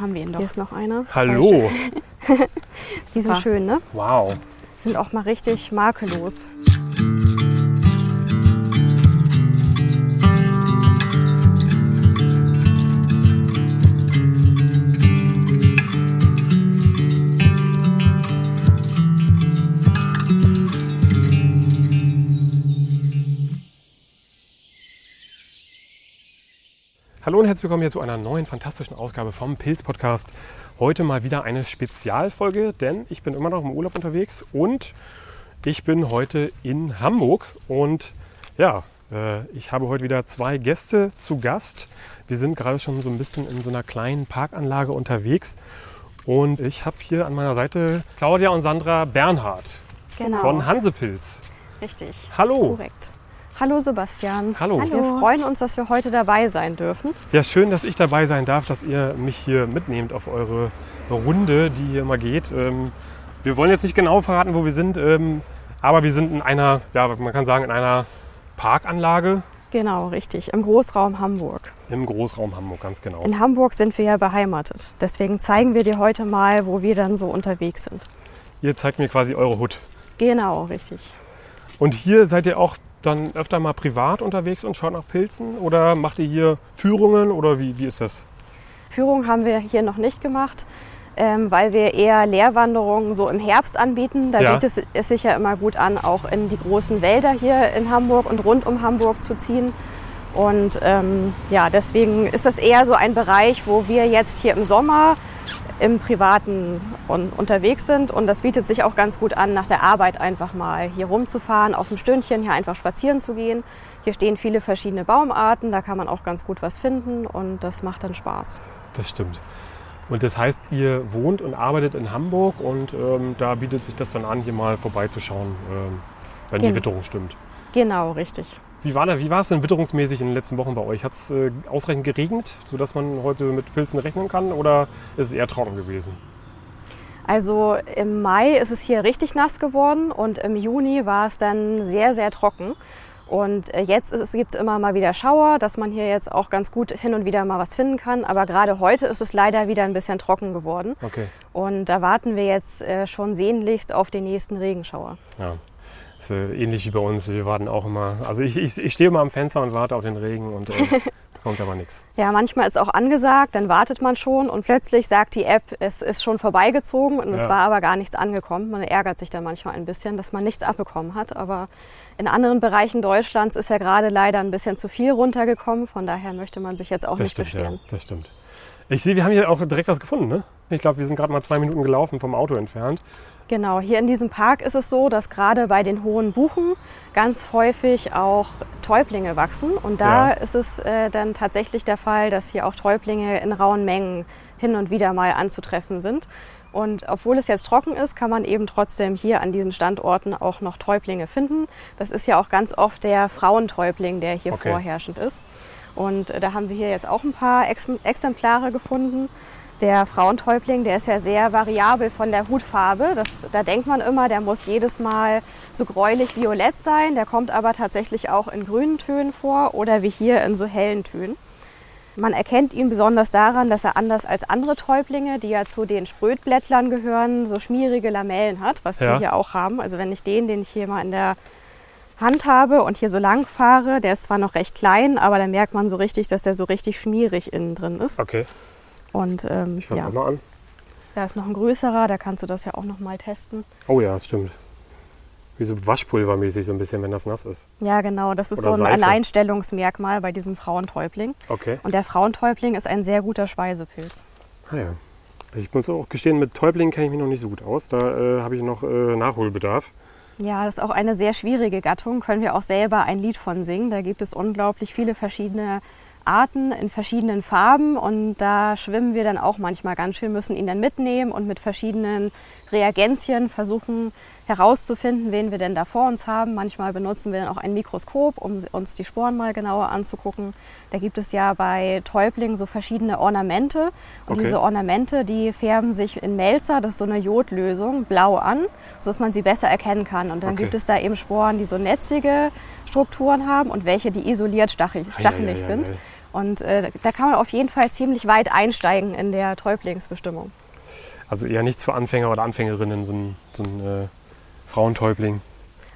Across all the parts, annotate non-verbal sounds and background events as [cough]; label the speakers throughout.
Speaker 1: haben wir ihn doch.
Speaker 2: Hier ist noch einer.
Speaker 3: Hallo. [laughs]
Speaker 2: Die sind schön, ne?
Speaker 3: Wow.
Speaker 2: Die sind auch mal richtig makellos.
Speaker 3: Herzlich willkommen hier zu einer neuen fantastischen Ausgabe vom Pilz Podcast. Heute mal wieder eine Spezialfolge, denn ich bin immer noch im Urlaub unterwegs und ich bin heute in Hamburg und ja, äh, ich habe heute wieder zwei Gäste zu Gast. Wir sind gerade schon so ein bisschen in so einer kleinen Parkanlage unterwegs und ich habe hier an meiner Seite Claudia und Sandra Bernhard
Speaker 2: Genau.
Speaker 3: von Hansepilz.
Speaker 2: Richtig.
Speaker 3: Hallo.
Speaker 2: Korrekt. Hallo Sebastian.
Speaker 3: Hallo.
Speaker 2: Wir freuen uns, dass wir heute dabei sein dürfen.
Speaker 3: Ja, schön, dass ich dabei sein darf, dass ihr mich hier mitnehmt auf eure Runde, die hier immer geht. Ähm, wir wollen jetzt nicht genau verraten, wo wir sind, ähm, aber wir sind in einer, ja, man kann sagen, in einer Parkanlage
Speaker 2: Genau, richtig. Im Großraum Hamburg.
Speaker 3: im Großraum Hamburg, ganz genau.
Speaker 2: In Hamburg sind wir ja beheimatet. Deswegen zeigen wir dir heute mal, wo wir dann so unterwegs sind.
Speaker 3: Ihr zeigt mir quasi eure Hut.
Speaker 2: Genau, richtig.
Speaker 3: Und hier seid ihr auch dann öfter mal privat unterwegs und schaut nach Pilzen? Oder macht ihr hier Führungen oder wie, wie ist das?
Speaker 2: Führung haben wir hier noch nicht gemacht, ähm, weil wir eher Lehrwanderungen so im Herbst anbieten. Da
Speaker 3: Ja.
Speaker 2: bietet es, es sich ja immer gut an, auch in die großen Wälder hier in Hamburg und rund um Hamburg zu ziehen. Und ähm, ja, deswegen ist das eher so ein Bereich, wo wir jetzt hier im Sommer im Privaten un unterwegs sind. Und das bietet sich auch ganz gut an, nach der Arbeit einfach mal hier rumzufahren, auf dem Stündchen hier einfach spazieren zu gehen. Hier stehen viele verschiedene Baumarten, da kann man auch ganz gut was finden und das macht dann Spaß.
Speaker 3: Das stimmt. Und das heißt, ihr wohnt und arbeitet in Hamburg und ähm, da bietet sich das dann an, hier mal vorbeizuschauen, ähm, wenn die
Speaker 2: Genau.
Speaker 3: Witterung stimmt.
Speaker 2: Genau, richtig.
Speaker 3: Wie war, da, wie war es denn witterungsmäßig in den letzten Wochen bei euch? Hat es äh, ausreichend geregnet, sodass man heute mit Pilzen rechnen kann oder ist es eher trocken gewesen?
Speaker 2: Also im Mai ist es hier richtig nass geworden und im Juni war es dann sehr, sehr trocken. Und äh, jetzt gibt es immer mal wieder Schauer, dass man hier jetzt auch ganz gut hin und wieder mal was finden kann. Aber gerade heute ist es leider wieder ein bisschen trocken geworden.
Speaker 3: Okay.
Speaker 2: Und da warten wir jetzt äh, schon sehnlichst auf den nächsten Regenschauer.
Speaker 3: Ja. Ist äh, ähnlich wie bei uns. Wir warten auch immer. Also ich, ich, ich stehe immer am Fenster und warte auf den Regen und äh, [laughs] kommt aber nichts.
Speaker 2: Ja, manchmal ist auch angesagt, dann wartet man schon und plötzlich sagt die App, es ist schon vorbeigezogen und es
Speaker 3: Ja.
Speaker 2: war aber gar nichts angekommen. Man ärgert sich dann manchmal ein bisschen, dass man nichts abbekommen hat. Aber in anderen Bereichen Deutschlands ist ja gerade leider ein bisschen zu viel runtergekommen. Von daher möchte man sich jetzt auch
Speaker 3: Das
Speaker 2: nicht
Speaker 3: stimmt,
Speaker 2: beschweren.
Speaker 3: ja. Das stimmt. Ich sehe, wir haben hier auch direkt was gefunden, ne? Ich glaube, wir sind gerade mal zwei Minuten gelaufen vom Auto entfernt.
Speaker 2: Genau, hier in diesem Park ist es so, dass gerade bei den hohen Buchen ganz häufig auch Täublinge wachsen. Und da
Speaker 3: Ja.
Speaker 2: ist es äh, dann tatsächlich der Fall, dass hier auch Täublinge in rauen Mengen hin und wieder mal anzutreffen sind. Und obwohl es jetzt trocken ist, kann man eben trotzdem hier an diesen Standorten auch noch Täublinge finden. Das ist ja auch ganz oft der Frauentäubling, der hier
Speaker 3: Okay.
Speaker 2: vorherrschend ist. Und äh, da haben wir hier jetzt auch ein paar Ex Exemplare gefunden. Der Frauentäubling, der ist ja sehr variabel von der Hutfarbe. Das, da denkt man immer, der muss jedes Mal so gräulich violett sein. Der kommt aber tatsächlich auch in grünen Tönen vor oder wie hier in so hellen Tönen. Man erkennt ihn besonders daran, dass er anders als andere Täublinge, die ja zu den Sprötblättlern gehören, so schmierige Lamellen hat, was
Speaker 3: Ja.
Speaker 2: die hier auch haben. Also wenn ich den, den ich hier mal in der Hand habe und hier so lang fahre, der ist zwar noch recht klein, aber da merkt man so richtig, dass der so richtig schmierig innen drin ist.
Speaker 3: Okay,
Speaker 2: Und ähm,
Speaker 3: ich fasse
Speaker 2: ja,
Speaker 3: mal an.
Speaker 2: da ist noch ein größerer, da kannst du das ja auch noch mal testen.
Speaker 3: Oh ja, das stimmt. Wie so Waschpulvermäßig so ein bisschen, wenn das nass ist.
Speaker 2: Ja, genau, das ist
Speaker 3: Oder
Speaker 2: so ein
Speaker 3: Seife.
Speaker 2: Alleinstellungsmerkmal bei diesem Frauentäubling.
Speaker 3: Okay.
Speaker 2: Und der Frauentäubling ist ein sehr guter Speisepilz.
Speaker 3: Ah ja. Ich muss auch gestehen, mit Täublingen kenne ich mich noch nicht so gut aus. Da äh, habe ich noch äh, Nachholbedarf.
Speaker 2: Ja, das ist auch eine sehr schwierige Gattung, können wir auch selber ein Lied von singen. Da gibt es unglaublich viele verschiedene Arten in verschiedenen Farben und da schwimmen wir dann auch manchmal ganz schön, müssen ihn dann mitnehmen und mit verschiedenen Reagenzien versuchen herauszufinden, wen wir denn da vor uns haben. Manchmal benutzen wir dann auch ein Mikroskop, um uns die Sporen mal genauer anzugucken. Da gibt es ja bei Täublingen so verschiedene Ornamente und
Speaker 3: Okay.
Speaker 2: diese Ornamente, die färben sich in Melzer, das ist so eine Jodlösung, blau an, sodass man sie besser erkennen kann. Und dann
Speaker 3: Okay.
Speaker 2: gibt es da eben Sporen, die so netzige Strukturen haben und welche, die isoliert stachelig
Speaker 3: Eieieiei.
Speaker 2: sind. Und äh, da kann man auf jeden Fall ziemlich weit einsteigen in der Täublingsbestimmung.
Speaker 3: Also eher nichts für Anfänger oder Anfängerinnen, so ein, so ein äh, Frauentäubling.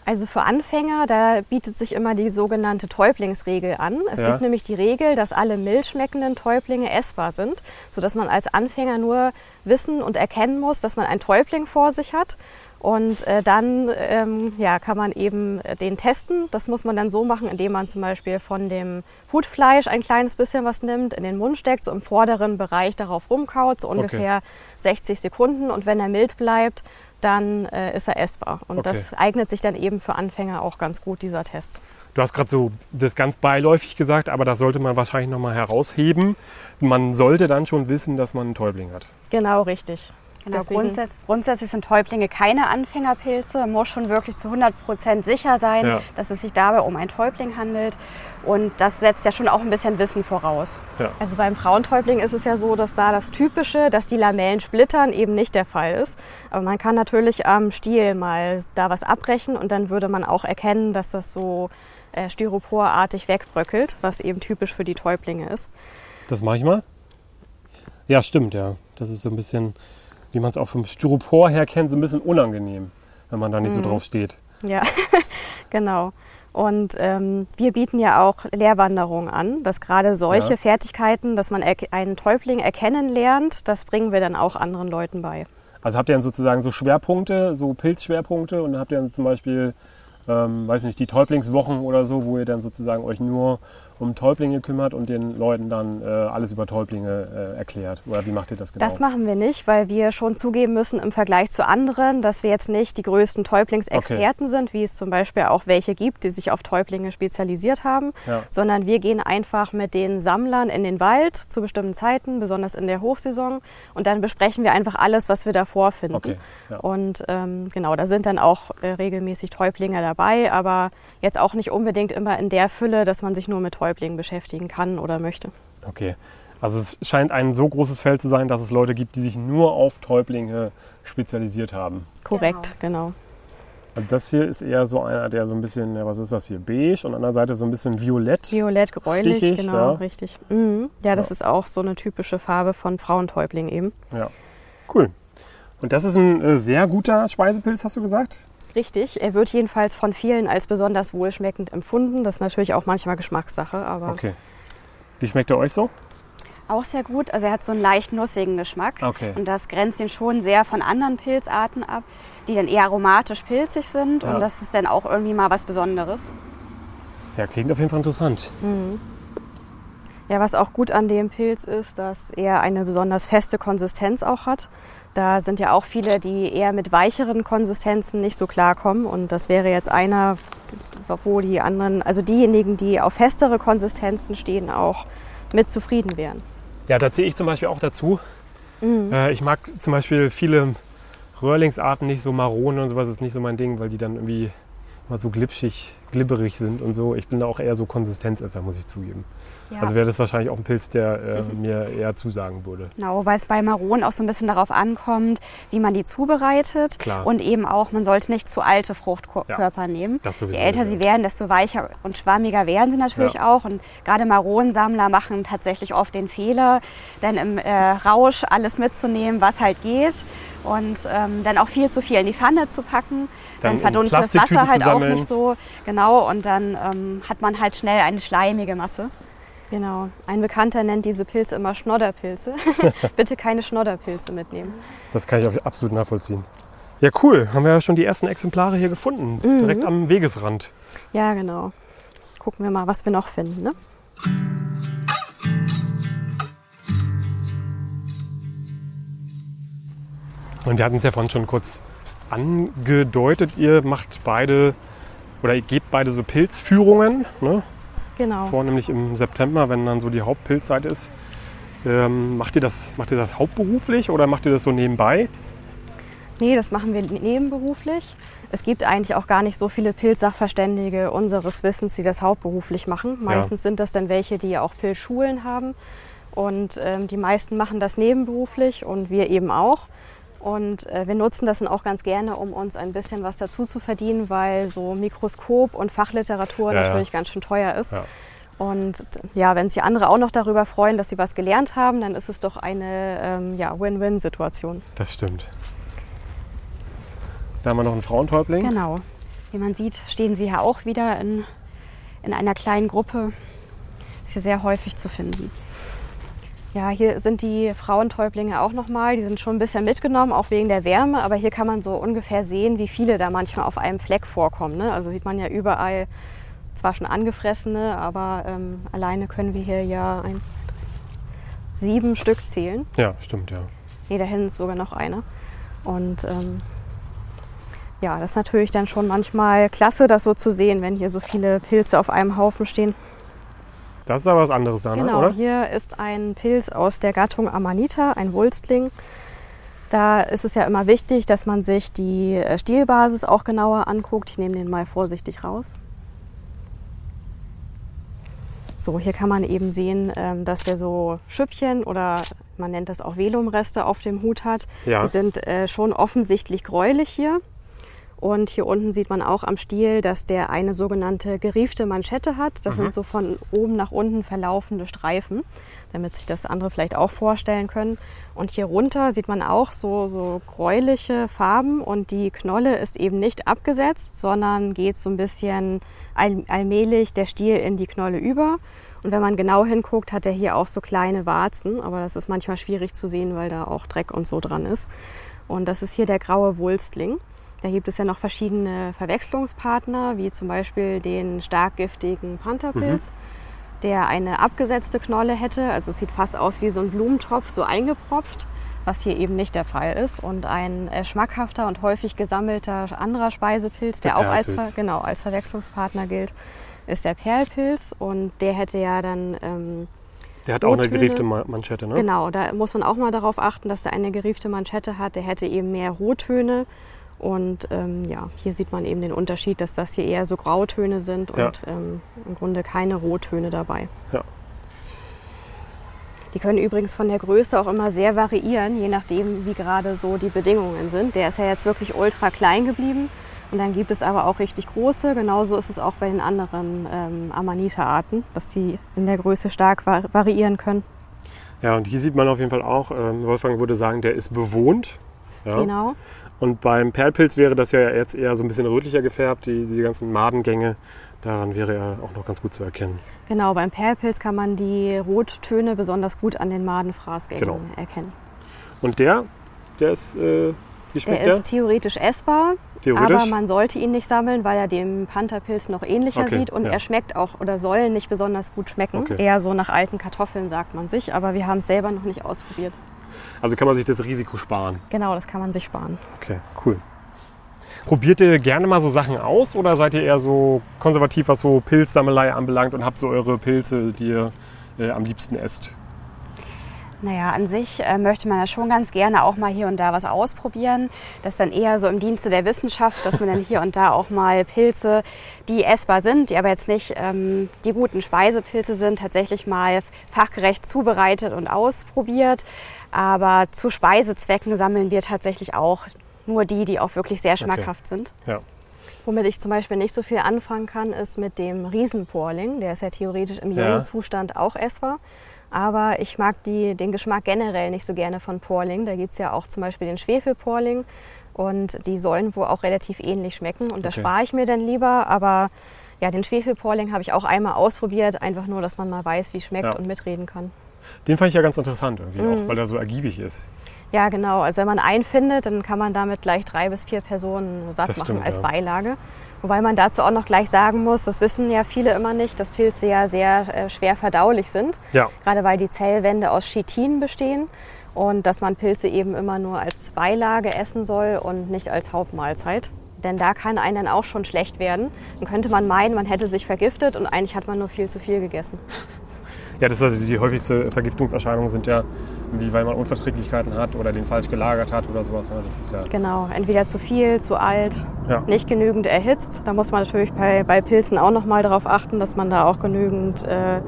Speaker 2: Also für Anfänger, da bietet sich immer die sogenannte Täublingsregel an. Es
Speaker 3: Ja.
Speaker 2: gibt nämlich die Regel, dass alle milchschmeckenden Täublinge essbar sind, sodass man als Anfänger nur wissen und erkennen muss, dass man einen Täubling vor sich hat. Und äh, dann ähm, ja, kann man eben äh, den testen. Das muss man dann so machen, indem man zum Beispiel von dem Hutfleisch ein kleines bisschen was nimmt, in den Mund steckt, so im vorderen Bereich darauf rumkaut, so ungefähr 60 Sekunden. Und wenn er mild bleibt, dann äh, ist er essbar. Und
Speaker 3: Okay.
Speaker 2: das eignet sich dann eben für Anfänger auch ganz gut, dieser Test.
Speaker 3: Du hast gerade so das ganz beiläufig gesagt, aber das sollte man wahrscheinlich nochmal herausheben. Man sollte dann schon wissen, dass man einen Täubling hat.
Speaker 2: Genau, richtig.
Speaker 1: Genau, grundsätzlich, grundsätzlich sind Täublinge keine Anfängerpilze. Man muss schon wirklich zu 100 Prozent sicher sein,
Speaker 3: Ja.
Speaker 1: dass es sich dabei um einen Täubling handelt. Und das setzt ja schon auch ein bisschen Wissen voraus.
Speaker 2: Also beim Frauentäubling ist es ja so, dass da das Typische, dass die Lamellen splittern, eben nicht der Fall ist. Aber man kann natürlich am Stiel mal da was abbrechen und dann würde man auch erkennen, dass das so äh, styroporartig wegbröckelt, was eben typisch für die Täublinge ist.
Speaker 3: Das mache ich mal. Ja, stimmt, ja. Das ist so ein bisschen, wie man es auch vom Styropor her kennt, so ein bisschen unangenehm, wenn man da nicht so drauf steht.
Speaker 2: Ja, [laughs] genau. Und ähm, wir bieten ja auch Lehrwanderungen an, dass gerade solche
Speaker 3: Ja.
Speaker 2: Fertigkeiten, dass man einen Täubling erkennen lernt, das bringen wir dann auch anderen Leuten bei.
Speaker 3: Also habt ihr dann sozusagen so Schwerpunkte, so Pilzschwerpunkte und dann habt ihr dann zum Beispiel, ähm, weiß nicht, die Täublingswochen oder so, wo ihr dann sozusagen euch nur um Täublinge kümmert und den Leuten dann äh, alles über Täublinge äh, erklärt. Oder wie macht ihr das genau?
Speaker 2: Das machen wir nicht, weil wir schon zugeben müssen im Vergleich zu anderen, dass wir jetzt nicht die größten Täublingsexperten sind, wie es zum Beispiel auch welche gibt, die sich auf Täublinge spezialisiert haben,
Speaker 3: Ja.
Speaker 2: sondern wir gehen einfach mit den Sammlern in den Wald zu bestimmten Zeiten, besonders in der Hochsaison, und dann besprechen wir einfach alles, was wir da vorfinden.
Speaker 3: Okay, ja.
Speaker 2: Und ähm, genau, da sind dann auch äh, regelmäßig Täublinge dabei, aber jetzt auch nicht unbedingt immer in der Fülle, dass man sich nur mit Täublingen beschäftigen kann oder möchte.
Speaker 3: Okay. Also es scheint ein so großes Feld zu sein, dass es Leute gibt, die sich nur auf Täublinge spezialisiert haben.
Speaker 2: Korrekt, genau.
Speaker 3: Also das hier ist eher so einer, der so ein bisschen, ja, was ist das hier, beige und an der Seite so ein bisschen violett.
Speaker 2: Violett, gräulich,
Speaker 3: Stichig,
Speaker 2: genau,
Speaker 3: ja.
Speaker 2: richtig. Mhm. Ja, das
Speaker 3: Ja.
Speaker 2: ist auch so eine typische Farbe von Frauentäubling eben.
Speaker 3: Ja. Cool. Und das ist ein äh, sehr guter Speisepilz, hast du gesagt?
Speaker 2: Richtig, er wird jedenfalls von vielen als besonders wohlschmeckend empfunden. Das ist natürlich auch manchmal Geschmackssache, aber
Speaker 3: Okay. Wie schmeckt er euch so?
Speaker 1: Auch sehr gut. Also er hat so einen leicht nussigen Geschmack.
Speaker 3: Okay.
Speaker 1: Und das grenzt ihn schon sehr von anderen Pilzarten ab, die dann eher aromatisch pilzig sind.
Speaker 3: Ja.
Speaker 1: Und das ist dann auch irgendwie mal was Besonderes.
Speaker 3: Ja, klingt auf jeden Fall interessant.
Speaker 2: Ja, was auch gut an dem Pilz ist, dass er eine besonders feste Konsistenz auch hat. Da sind ja auch viele, die eher mit weicheren Konsistenzen nicht so klarkommen. Und das wäre jetzt einer, wo die anderen, also diejenigen, die auf festere Konsistenzen stehen, auch mit zufrieden wären.
Speaker 3: Ja, da zähle ich zum Beispiel auch dazu. Äh, ich mag zum Beispiel viele Röhrlingsarten nicht so Marone und sowas ist nicht so mein Ding, weil die dann irgendwie immer so glitschig, glibberig sind und so. Ich bin da auch eher so Konsistenzesser, muss ich zugeben.
Speaker 1: Ja.
Speaker 3: Also wäre das wahrscheinlich auch ein Pilz, der äh, mir eher zusagen würde.
Speaker 1: Genau, wobei es bei Maronen auch so ein bisschen darauf ankommt, wie man die zubereitet.
Speaker 3: Klar.
Speaker 1: Und eben auch, man sollte nicht zu alte Fruchtkörper
Speaker 3: Ja,
Speaker 1: nehmen. Je älter sie werden, desto weicher und schwammiger werden sie natürlich
Speaker 3: Ja.
Speaker 1: auch. Und gerade Maronensammler machen tatsächlich oft den Fehler, dann im äh, Rausch alles mitzunehmen, was halt geht. Und ähm, dann auch viel zu viel in die Pfanne zu packen.
Speaker 3: Dann
Speaker 1: Dann, verdunstet das Wasser halt auch nicht so. Genau, und dann ähm, hat man halt schnell eine schleimige Masse.
Speaker 2: Genau. Ein Bekannter nennt diese Pilze immer Schnodderpilze. [laughs] [laughs] Bitte keine Schnodderpilze mitnehmen.
Speaker 3: Das kann ich absolut nachvollziehen. Ja, cool. Haben wir ja schon die ersten Exemplare hier gefunden. Direkt am Wegesrand.
Speaker 2: Ja, genau. Gucken wir mal, was wir noch finden. Ne?
Speaker 3: Und wir hatten es ja vorhin schon kurz angedeutet. Ihr macht beide oder ihr gebt beide so Pilzführungen. Ne?
Speaker 2: Genau.
Speaker 3: Vornehmlich im September, wenn dann so die Hauptpilzzeit ist. Ähm, macht, ihr das, macht ihr das hauptberuflich oder macht ihr das so nebenbei?
Speaker 2: Nee, das machen wir nebenberuflich. Es gibt eigentlich auch gar nicht so viele Pilzsachverständige unseres Wissens, die das hauptberuflich machen. Meistens sind das dann welche, die auch Pilzschulen haben. Und ähm, die meisten machen das nebenberuflich und wir eben auch. Und äh, wir nutzen das dann auch ganz gerne, um uns ein bisschen was dazu zu verdienen, weil so Mikroskop und Fachliteratur
Speaker 3: Ja, ja.
Speaker 2: natürlich ganz schön teuer ist.
Speaker 3: Ja.
Speaker 2: Und ja, wenn sich andere auch noch darüber freuen, dass sie was gelernt haben, dann ist es doch eine ähm, ja, Win-Win-Situation.
Speaker 3: Das stimmt. Da haben wir noch einen Frauentäubling.
Speaker 2: Genau. Wie man sieht, stehen sie hier auch wieder in, in einer kleinen Gruppe. Ist hier sehr häufig zu finden. Ja, hier sind die Frauentäublinge auch nochmal. Die sind schon ein bisschen mitgenommen, auch wegen der Wärme. Aber hier kann man so ungefähr sehen, wie viele da manchmal auf einem Fleck vorkommen. Ne? Also sieht man ja überall zwar schon angefressene, aber ähm, alleine können wir hier ja eins, zwei, drei, sieben Stück zählen.
Speaker 3: Ja, stimmt, ja.
Speaker 2: Nee, da hinten ist sogar noch eine. Und ähm, ja, das ist natürlich dann schon manchmal klasse, das so zu sehen, wenn hier so viele Pilze auf einem Haufen stehen.
Speaker 3: Das ist aber was anderes da,
Speaker 2: Genau,
Speaker 3: ne, oder?
Speaker 2: hier ist ein Pilz aus der Gattung Amanita, ein Wulstling. Da ist es ja immer wichtig, dass man sich die äh, Stielbasis auch genauer anguckt. Ich nehme den mal vorsichtig raus. So, hier kann man eben sehen, ähm, dass der so Schüppchen oder man nennt das auch Velumreste auf dem Hut hat.
Speaker 3: Ja.
Speaker 2: Die sind äh, schon offensichtlich gräulich hier. Und hier unten sieht man auch am Stiel, dass der eine sogenannte geriefte Manschette hat. Das sind so von oben nach unten verlaufende Streifen, damit sich das andere vielleicht auch vorstellen können. Und hier runter sieht man auch so, so gräuliche Farben und die Knolle ist eben nicht abgesetzt, sondern geht so ein bisschen all, allmählich der Stiel in die Knolle über. Und wenn man genau hinguckt, hat er hier auch so kleine Warzen, aber das ist manchmal schwierig zu sehen, weil da auch Dreck und so dran ist. Und das ist hier der graue Wulstling. Da gibt es ja noch verschiedene Verwechslungspartner, wie zum Beispiel den stark giftigen Pantherpilz, der eine abgesetzte Knolle hätte. Also es sieht fast aus wie so ein Blumentopf, so eingepropft, was hier eben nicht der Fall ist. Und ein äh, schmackhafter und häufig gesammelter anderer Speisepilz, der,
Speaker 3: Der
Speaker 2: auch als. Ver genau, als Verwechslungspartner gilt, ist der Perlpilz. Und der hätte ja dann ähm,
Speaker 3: Der hat auch eine geriefte Ma- Manschette, ne?
Speaker 2: Genau, da muss man auch mal darauf achten, dass der eine geriefte Manschette hat. Der hätte eben mehr Rottöne. Und ähm, ja, hier sieht man eben den Unterschied, dass das hier eher so Grautöne sind und
Speaker 3: Ja.
Speaker 2: ähm, im Grunde keine Rottöne dabei.
Speaker 3: Ja.
Speaker 2: Die können übrigens von der Größe auch immer sehr variieren, je nachdem, wie gerade so die Bedingungen sind. Der ist ja jetzt wirklich ultra klein geblieben. Und dann gibt es aber auch richtig große. Genauso ist es auch bei den anderen ähm, Amanita-Arten, dass sie in der Größe stark va variieren können.
Speaker 3: Ja, und hier sieht man auf jeden Fall auch, ähm, Wolfgang würde sagen, der ist bewohnt. Ja.
Speaker 2: Genau.
Speaker 3: Und beim Perlpilz wäre das ja jetzt eher so ein bisschen rötlicher gefärbt, die, die ganzen Madengänge. Daran wäre er auch noch ganz gut zu erkennen.
Speaker 2: Genau, beim Perlpilz kann man die Rottöne besonders gut an den Madenfraßgängen
Speaker 3: Genau.
Speaker 2: erkennen.
Speaker 3: Und der, der ist, äh, wie schmeckt
Speaker 2: Der
Speaker 3: der?
Speaker 2: ist theoretisch essbar,
Speaker 3: Theoretisch?
Speaker 2: aber man sollte ihn nicht sammeln, weil er dem Pantherpilz noch ähnlicher
Speaker 3: Okay,
Speaker 2: sieht und
Speaker 3: ja.
Speaker 2: er schmeckt auch oder soll nicht besonders gut schmecken.
Speaker 3: Okay.
Speaker 2: Eher so nach alten Kartoffeln sagt man sich, aber wir haben es selber noch nicht ausprobiert.
Speaker 3: Also kann man sich das Risiko sparen.
Speaker 2: Genau, das kann man sich sparen.
Speaker 3: Okay, cool. Probiert ihr gerne mal so Sachen aus oder seid ihr eher so konservativ, was so Pilzsammelei anbelangt und habt so eure Pilze, die ihr äh, am liebsten esst?
Speaker 1: Naja, an sich äh, möchte man ja schon ganz gerne auch mal hier und da was ausprobieren. Das ist dann eher so im Dienste der Wissenschaft, dass man dann hier und da auch mal Pilze, die essbar sind, die aber jetzt nicht ähm, die guten Speisepilze sind, tatsächlich mal fachgerecht zubereitet und ausprobiert. Aber zu Speisezwecken sammeln wir tatsächlich auch nur die, die auch wirklich sehr schmackhaft sind.
Speaker 3: Ja.
Speaker 2: Womit ich zum Beispiel nicht so viel anfangen kann, ist mit dem Riesenporling. Der ist ja theoretisch im
Speaker 3: Ja.
Speaker 2: jungen Zustand auch essbar. Aber ich mag die, den Geschmack generell nicht so gerne von Porling. Da gibt es ja auch zum Beispiel den Schwefelporling. Und die sollen wohl auch relativ ähnlich schmecken. Und da
Speaker 3: Okay.
Speaker 2: spare ich mir dann lieber. Aber ja, den Schwefelporling habe ich auch einmal ausprobiert. Einfach nur, dass man mal weiß, wie es schmeckt
Speaker 3: Ja.
Speaker 2: und mitreden kann.
Speaker 3: Den fand ich ja ganz interessant irgendwie,
Speaker 2: Mhm.
Speaker 3: auch weil er so ergiebig ist.
Speaker 2: Ja, genau. Also wenn man einen findet, dann kann man damit gleich drei bis vier Personen satt
Speaker 3: Das
Speaker 2: machen
Speaker 3: stimmt,
Speaker 2: als
Speaker 3: ja.
Speaker 2: Beilage. Wobei man dazu auch noch gleich sagen muss, das wissen ja viele immer nicht, dass Pilze ja sehr äh, schwer verdaulich sind.
Speaker 3: Ja,
Speaker 2: Gerade weil die Zellwände aus Chitin bestehen und dass man Pilze eben immer nur als Beilage essen soll und nicht als Hauptmahlzeit. Denn da kann einem dann auch schon schlecht werden. Dann könnte man meinen, man hätte sich vergiftet und eigentlich hat man nur viel zu viel gegessen.
Speaker 3: Ja das ist also die häufigste Vergiftungserscheinung sind ja, wie weil man Unverträglichkeiten hat oder den falsch gelagert hat oder sowas. Ja, das ist ja,
Speaker 2: Genau, entweder zu viel, zu alt,
Speaker 3: ja.
Speaker 2: nicht genügend erhitzt. Da muss man natürlich bei, bei Pilzen auch noch mal darauf achten, dass man da auch genügend äh,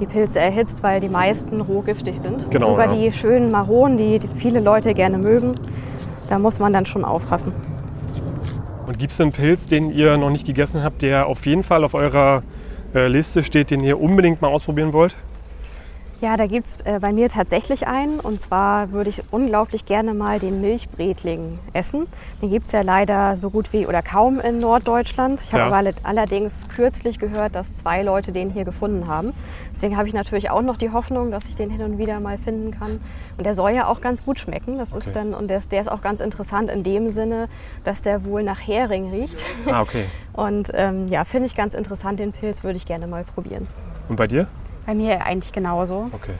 Speaker 2: die Pilze erhitzt, weil die meisten roh giftig sind.
Speaker 3: Genau,
Speaker 2: Sogar
Speaker 3: ja.
Speaker 2: die schönen Maronen, die die viele Leute gerne mögen, da muss man dann schon aufpassen.
Speaker 3: Und gibt es einen Pilz, den ihr noch nicht gegessen habt, der auf jeden Fall auf eurer äh, Liste steht, den ihr unbedingt mal ausprobieren wollt?
Speaker 2: Ja, da gibt es äh, bei mir tatsächlich einen. Und zwar würde ich unglaublich gerne mal den Milchbretling essen. Den gibt es ja leider so gut wie oder kaum in Norddeutschland. Ich habe
Speaker 3: Ja.
Speaker 2: allerdings kürzlich gehört, dass zwei Leute den hier gefunden haben. Deswegen habe ich natürlich auch noch die Hoffnung, dass ich den hin und wieder mal finden kann. Und der soll ja auch ganz gut schmecken. Das
Speaker 3: Okay.
Speaker 2: ist dann, und der, ist- der ist auch ganz interessant in dem Sinne, dass der wohl nach Hering riecht.
Speaker 3: Ah, okay. [laughs]
Speaker 2: Und ähm, ja, finde ich ganz interessant. Den Pilz würde ich gerne mal probieren.
Speaker 3: Und bei dir?
Speaker 1: Bei mir eigentlich genauso.
Speaker 3: Okay.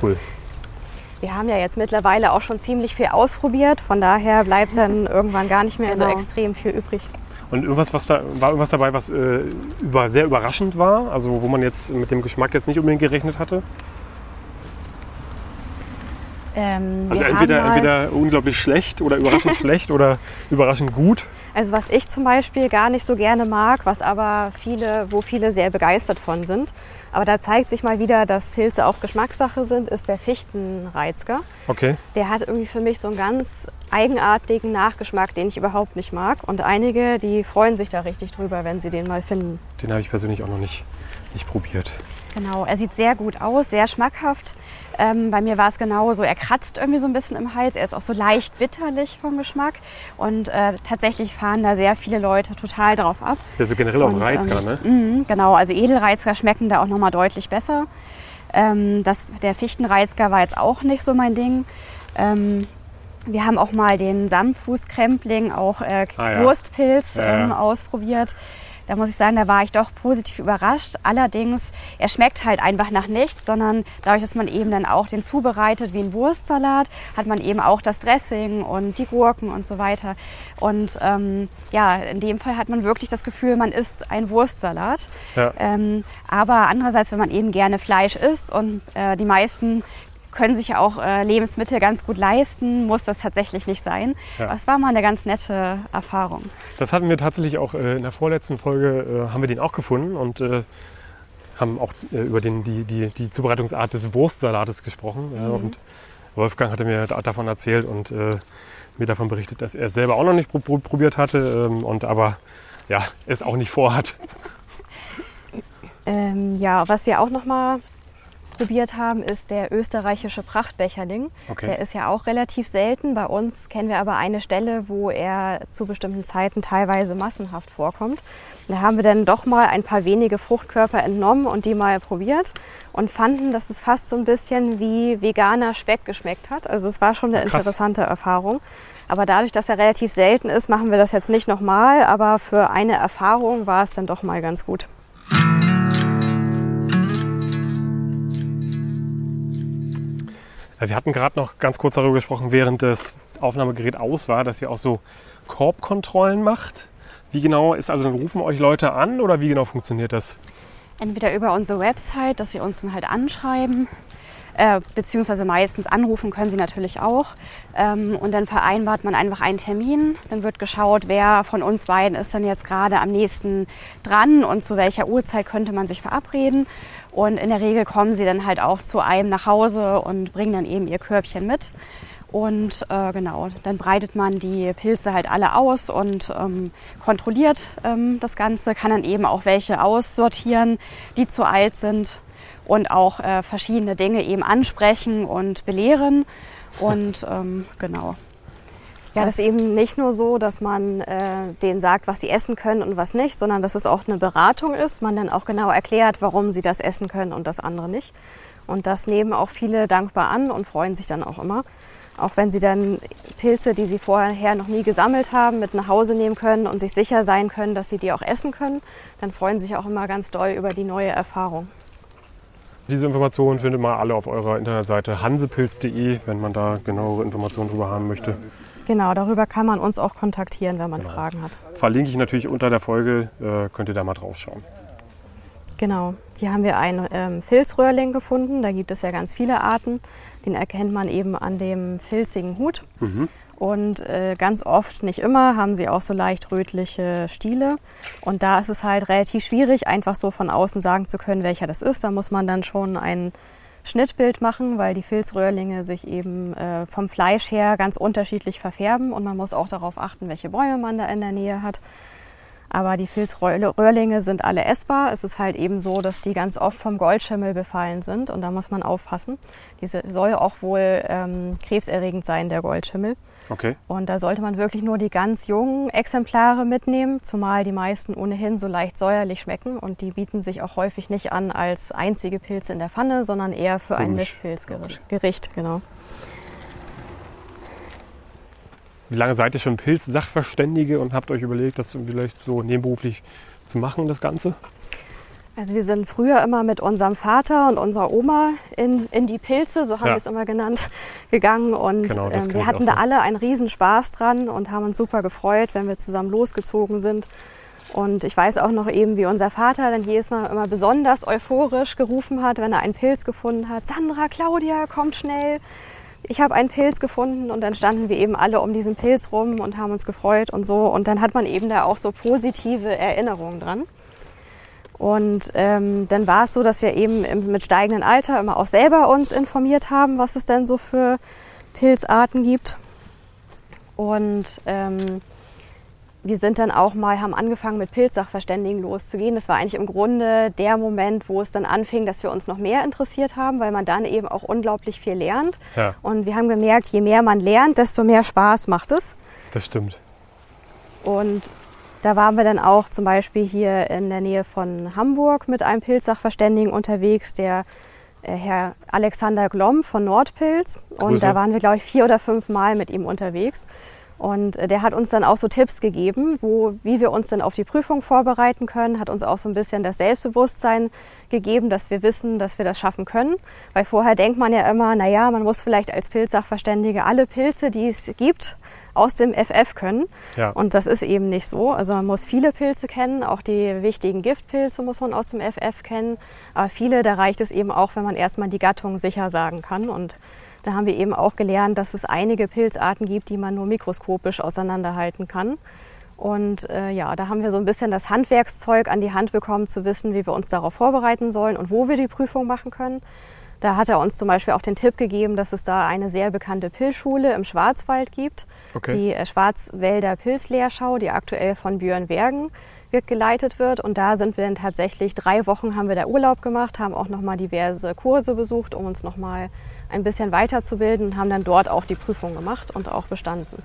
Speaker 3: Cool.
Speaker 2: Wir haben ja jetzt mittlerweile auch schon ziemlich viel ausprobiert, von daher bleibt dann irgendwann gar nicht mehr so
Speaker 1: Genau.
Speaker 2: extrem viel übrig.
Speaker 3: Und irgendwas, was da, war irgendwas dabei, was äh, über, sehr überraschend war? Also wo man jetzt mit dem Geschmack jetzt nicht unbedingt gerechnet hatte?
Speaker 2: Ähm,
Speaker 3: Also entweder,
Speaker 2: mal,
Speaker 3: entweder unglaublich schlecht oder überraschend [laughs] schlecht oder überraschend gut.
Speaker 2: also was ich zum Beispiel gar nicht so gerne mag, was aber viele, wo viele sehr begeistert von sind. Aber da zeigt sich mal wieder, dass Pilze auch Geschmackssache sind, ist der Fichtenreizger.
Speaker 3: Okay.
Speaker 2: Der hat irgendwie für mich so einen ganz eigenartigen Nachgeschmack, den ich überhaupt nicht mag. Und einige, die freuen sich da richtig drüber, wenn sie den mal finden.
Speaker 3: Den habe ich persönlich auch noch nicht, nicht probiert.
Speaker 1: Genau, er sieht sehr gut aus, sehr schmackhaft. Ähm, bei mir war es genauso. Er kratzt irgendwie so ein bisschen im Hals. Er ist auch so leicht bitterlich vom Geschmack. Und äh, tatsächlich fahren da sehr viele Leute total drauf ab.
Speaker 3: Also generell auf
Speaker 1: Und,
Speaker 3: Reizker,
Speaker 1: ähm,
Speaker 3: ne?
Speaker 1: Mhm, genau, also Edelreizker schmecken da auch nochmal deutlich besser. Ähm, das, der Fichtenreizker war jetzt auch nicht so mein Ding. Ähm, wir haben auch mal den Samtfußkrempling, auch äh,
Speaker 3: Ah, ja.
Speaker 1: Wurstpilz
Speaker 3: Ja, ja.
Speaker 1: Ähm, ausprobiert. Da muss ich sagen, da war ich doch positiv überrascht. Allerdings, er schmeckt halt einfach nach nichts, sondern dadurch, dass man eben dann auch den zubereitet wie ein Wurstsalat, hat man eben auch das Dressing und die Gurken und so weiter. Und ähm, ja, in dem Fall hat man wirklich das Gefühl, man isst ein Wurstsalat.
Speaker 3: Ja.
Speaker 1: Ähm, aber andererseits, wenn man eben gerne Fleisch isst und äh, die meisten können sich ja auch äh, Lebensmittel ganz gut leisten, muss das tatsächlich nicht sein.
Speaker 3: Ja.
Speaker 1: Aber es war mal eine ganz nette Erfahrung.
Speaker 3: Das hatten wir tatsächlich auch äh, in der vorletzten Folge, äh, haben wir den auch gefunden und äh, haben auch äh, über den, die, die, die Zubereitungsart des Wurstsalates gesprochen. Ja, und Wolfgang hatte mir da- davon erzählt und äh, mir davon berichtet, dass er es selber auch noch nicht pro pro- probiert hatte ähm, und aber ja, es auch nicht vorhat.
Speaker 2: Ähm, ja, was wir auch noch mal probiert haben, ist der österreichische Prachtbecherling.
Speaker 3: Okay.
Speaker 2: Der ist ja auch relativ selten. Bei uns kennen wir aber eine Stelle, wo er zu bestimmten Zeiten teilweise massenhaft vorkommt. Da haben wir dann doch mal ein paar wenige Fruchtkörper entnommen und die mal probiert und fanden, dass es fast so ein bisschen wie veganer Speck geschmeckt hat. Also es war schon eine
Speaker 3: Krass.
Speaker 2: interessante Erfahrung. Aber dadurch, dass er relativ selten ist, machen wir das jetzt nicht nochmal. Aber für eine Erfahrung war es dann doch mal ganz gut.
Speaker 3: Wir hatten gerade noch ganz kurz darüber gesprochen, während das Aufnahmegerät aus war, dass ihr auch so Korbkontrollen macht. Wie genau ist also, dann rufen euch Leute an oder wie genau funktioniert das?
Speaker 1: Entweder über unsere Website, dass sie uns dann halt anschreiben, äh, beziehungsweise meistens anrufen können sie natürlich auch. Ähm, und dann vereinbart man einfach einen Termin. Dann wird geschaut, wer von uns beiden ist dann jetzt gerade am nächsten dran und zu welcher Uhrzeit könnte man sich verabreden. Und in der Regel kommen sie dann halt auch zu einem nach Hause und bringen dann eben ihr Körbchen mit. Und äh, genau, dann breitet man die Pilze halt alle aus und ähm, kontrolliert ähm, das Ganze, kann dann eben auch welche aussortieren, die zu alt sind und auch äh, verschiedene Dinge eben ansprechen und belehren. Und ähm, genau.
Speaker 2: Ja, das ist eben nicht nur so, dass man äh, denen sagt, was sie essen können und was nicht, sondern dass es auch eine Beratung ist, man dann auch genau erklärt, warum sie das essen können und das andere nicht. Und das nehmen auch viele dankbar an und freuen sich dann auch immer. Auch wenn sie dann Pilze, die sie vorher noch nie gesammelt haben, mit nach Hause nehmen können und sich sicher sein können, dass sie die auch essen können, dann freuen sie sich auch immer ganz doll über die neue Erfahrung.
Speaker 3: Diese Informationen findet man alle auf eurer Internetseite hansepilz.de, wenn man da genauere Informationen darüber haben möchte.
Speaker 2: Genau, darüber kann man uns auch kontaktieren, wenn man Fragen hat.
Speaker 3: Verlinke ich natürlich unter der Folge, äh, könnt ihr da mal drauf schauen.
Speaker 2: Genau. Hier haben wir einen ähm, Filzröhrling gefunden. Da gibt es ja ganz viele Arten. Den erkennt man eben an dem filzigen Hut. Und äh, ganz oft, nicht immer, haben sie auch so leicht rötliche Stiele. Und da ist es halt relativ schwierig, einfach so von außen sagen zu können, welcher das ist. Da muss man dann schon ein Schnittbild machen, weil die Filzröhrlinge sich eben äh, vom Fleisch her ganz unterschiedlich verfärben. Und man muss auch darauf achten, welche Bäume man da in der Nähe hat. Aber die Pilzröhrlinge sind alle essbar. Es ist halt eben so, dass die ganz oft vom Goldschimmel befallen sind und da muss man aufpassen. Diese soll auch wohl ähm, krebserregend sein, der Goldschimmel.
Speaker 3: Okay.
Speaker 2: Und da sollte man wirklich nur die ganz jungen Exemplare mitnehmen, zumal die meisten ohnehin so leicht säuerlich schmecken und die bieten sich auch häufig nicht an als einzige Pilze in der Pfanne, sondern eher für ein
Speaker 3: Komisch.
Speaker 2: Mischpilzgericht. Gericht, genau.
Speaker 3: Wie lange seid ihr schon Pilz-Sachverständige und habt euch überlegt, das vielleicht so nebenberuflich zu machen, das Ganze?
Speaker 2: Also wir sind früher immer mit unserem Vater und unserer Oma in, in die Pilze, so haben
Speaker 3: Ja.
Speaker 2: wir es immer genannt, gegangen. Und
Speaker 3: Genau,
Speaker 2: ähm, wir hatten da
Speaker 3: so.
Speaker 2: alle einen riesen Spaß dran und haben uns super gefreut, wenn wir zusammen losgezogen sind. Und ich weiß auch noch eben, wie unser Vater dann jedes Mal immer besonders euphorisch gerufen hat, wenn er einen Pilz gefunden hat. Sandra, Claudia, kommt schnell. Ich habe einen Pilz gefunden und dann standen wir eben alle um diesen Pilz rum und haben uns gefreut und so. Und dann hat man eben da auch so positive Erinnerungen dran. Und ähm, dann war es so, dass wir eben im, mit steigendem Alter immer auch selber uns informiert haben, was es denn so für Pilzarten gibt. Und ähm, wir sind dann auch mal, haben angefangen mit Pilzsachverständigen loszugehen. Das war eigentlich im Grunde der Moment, wo es dann anfing, dass wir uns noch mehr interessiert haben, weil man dann eben auch unglaublich viel lernt.
Speaker 3: Ja.
Speaker 2: Und wir haben gemerkt, je mehr man lernt, desto mehr Spaß macht es.
Speaker 3: Das stimmt.
Speaker 2: Und da waren wir dann auch zum Beispiel hier in der Nähe von Hamburg mit einem Pilzsachverständigen unterwegs, der äh, Herr Alexander Glomm von Nordpilz. Und
Speaker 3: Grüße.
Speaker 2: da waren wir, glaube ich, vier oder fünf Mal mit ihm unterwegs. Und äh, der hat uns dann auch so Tipps gegeben, wo, wie wir uns dann auf die Prüfung vorbereiten können, hat uns auch so ein bisschen das Selbstbewusstsein gegeben, dass wir wissen, dass wir das schaffen können. Weil vorher denkt man ja immer, na ja, man muss vielleicht als Pilzsachverständige alle Pilze, die es gibt, aus dem FF können.
Speaker 3: Ja.
Speaker 2: Und das ist eben nicht so. Also man muss viele Pilze kennen, auch die wichtigen Giftpilze muss man aus dem FF kennen. Aber viele, da reicht es eben auch, wenn man erstmal die Gattung sicher sagen kann. Und da haben wir eben auch gelernt, dass es einige Pilzarten gibt, die man nur mikroskopisch auseinanderhalten kann. Und äh, ja, da haben wir so ein bisschen das Handwerkszeug an die Hand bekommen, zu wissen, wie wir uns darauf vorbereiten sollen und wo wir die Prüfung machen können. Da hat er uns zum Beispiel auch den Tipp gegeben, dass es da eine sehr bekannte Pilzschule im Schwarzwald gibt.
Speaker 3: Okay.
Speaker 2: Die äh, Schwarzwälder Pilzlehrschau, die aktuell von Björn Wergen ge- geleitet wird. Und da sind wir dann tatsächlich drei Wochen haben wir da Urlaub gemacht, haben auch nochmal diverse Kurse besucht, um uns nochmal ein bisschen weiterzubilden und haben dann dort auch die Prüfung gemacht und auch bestanden.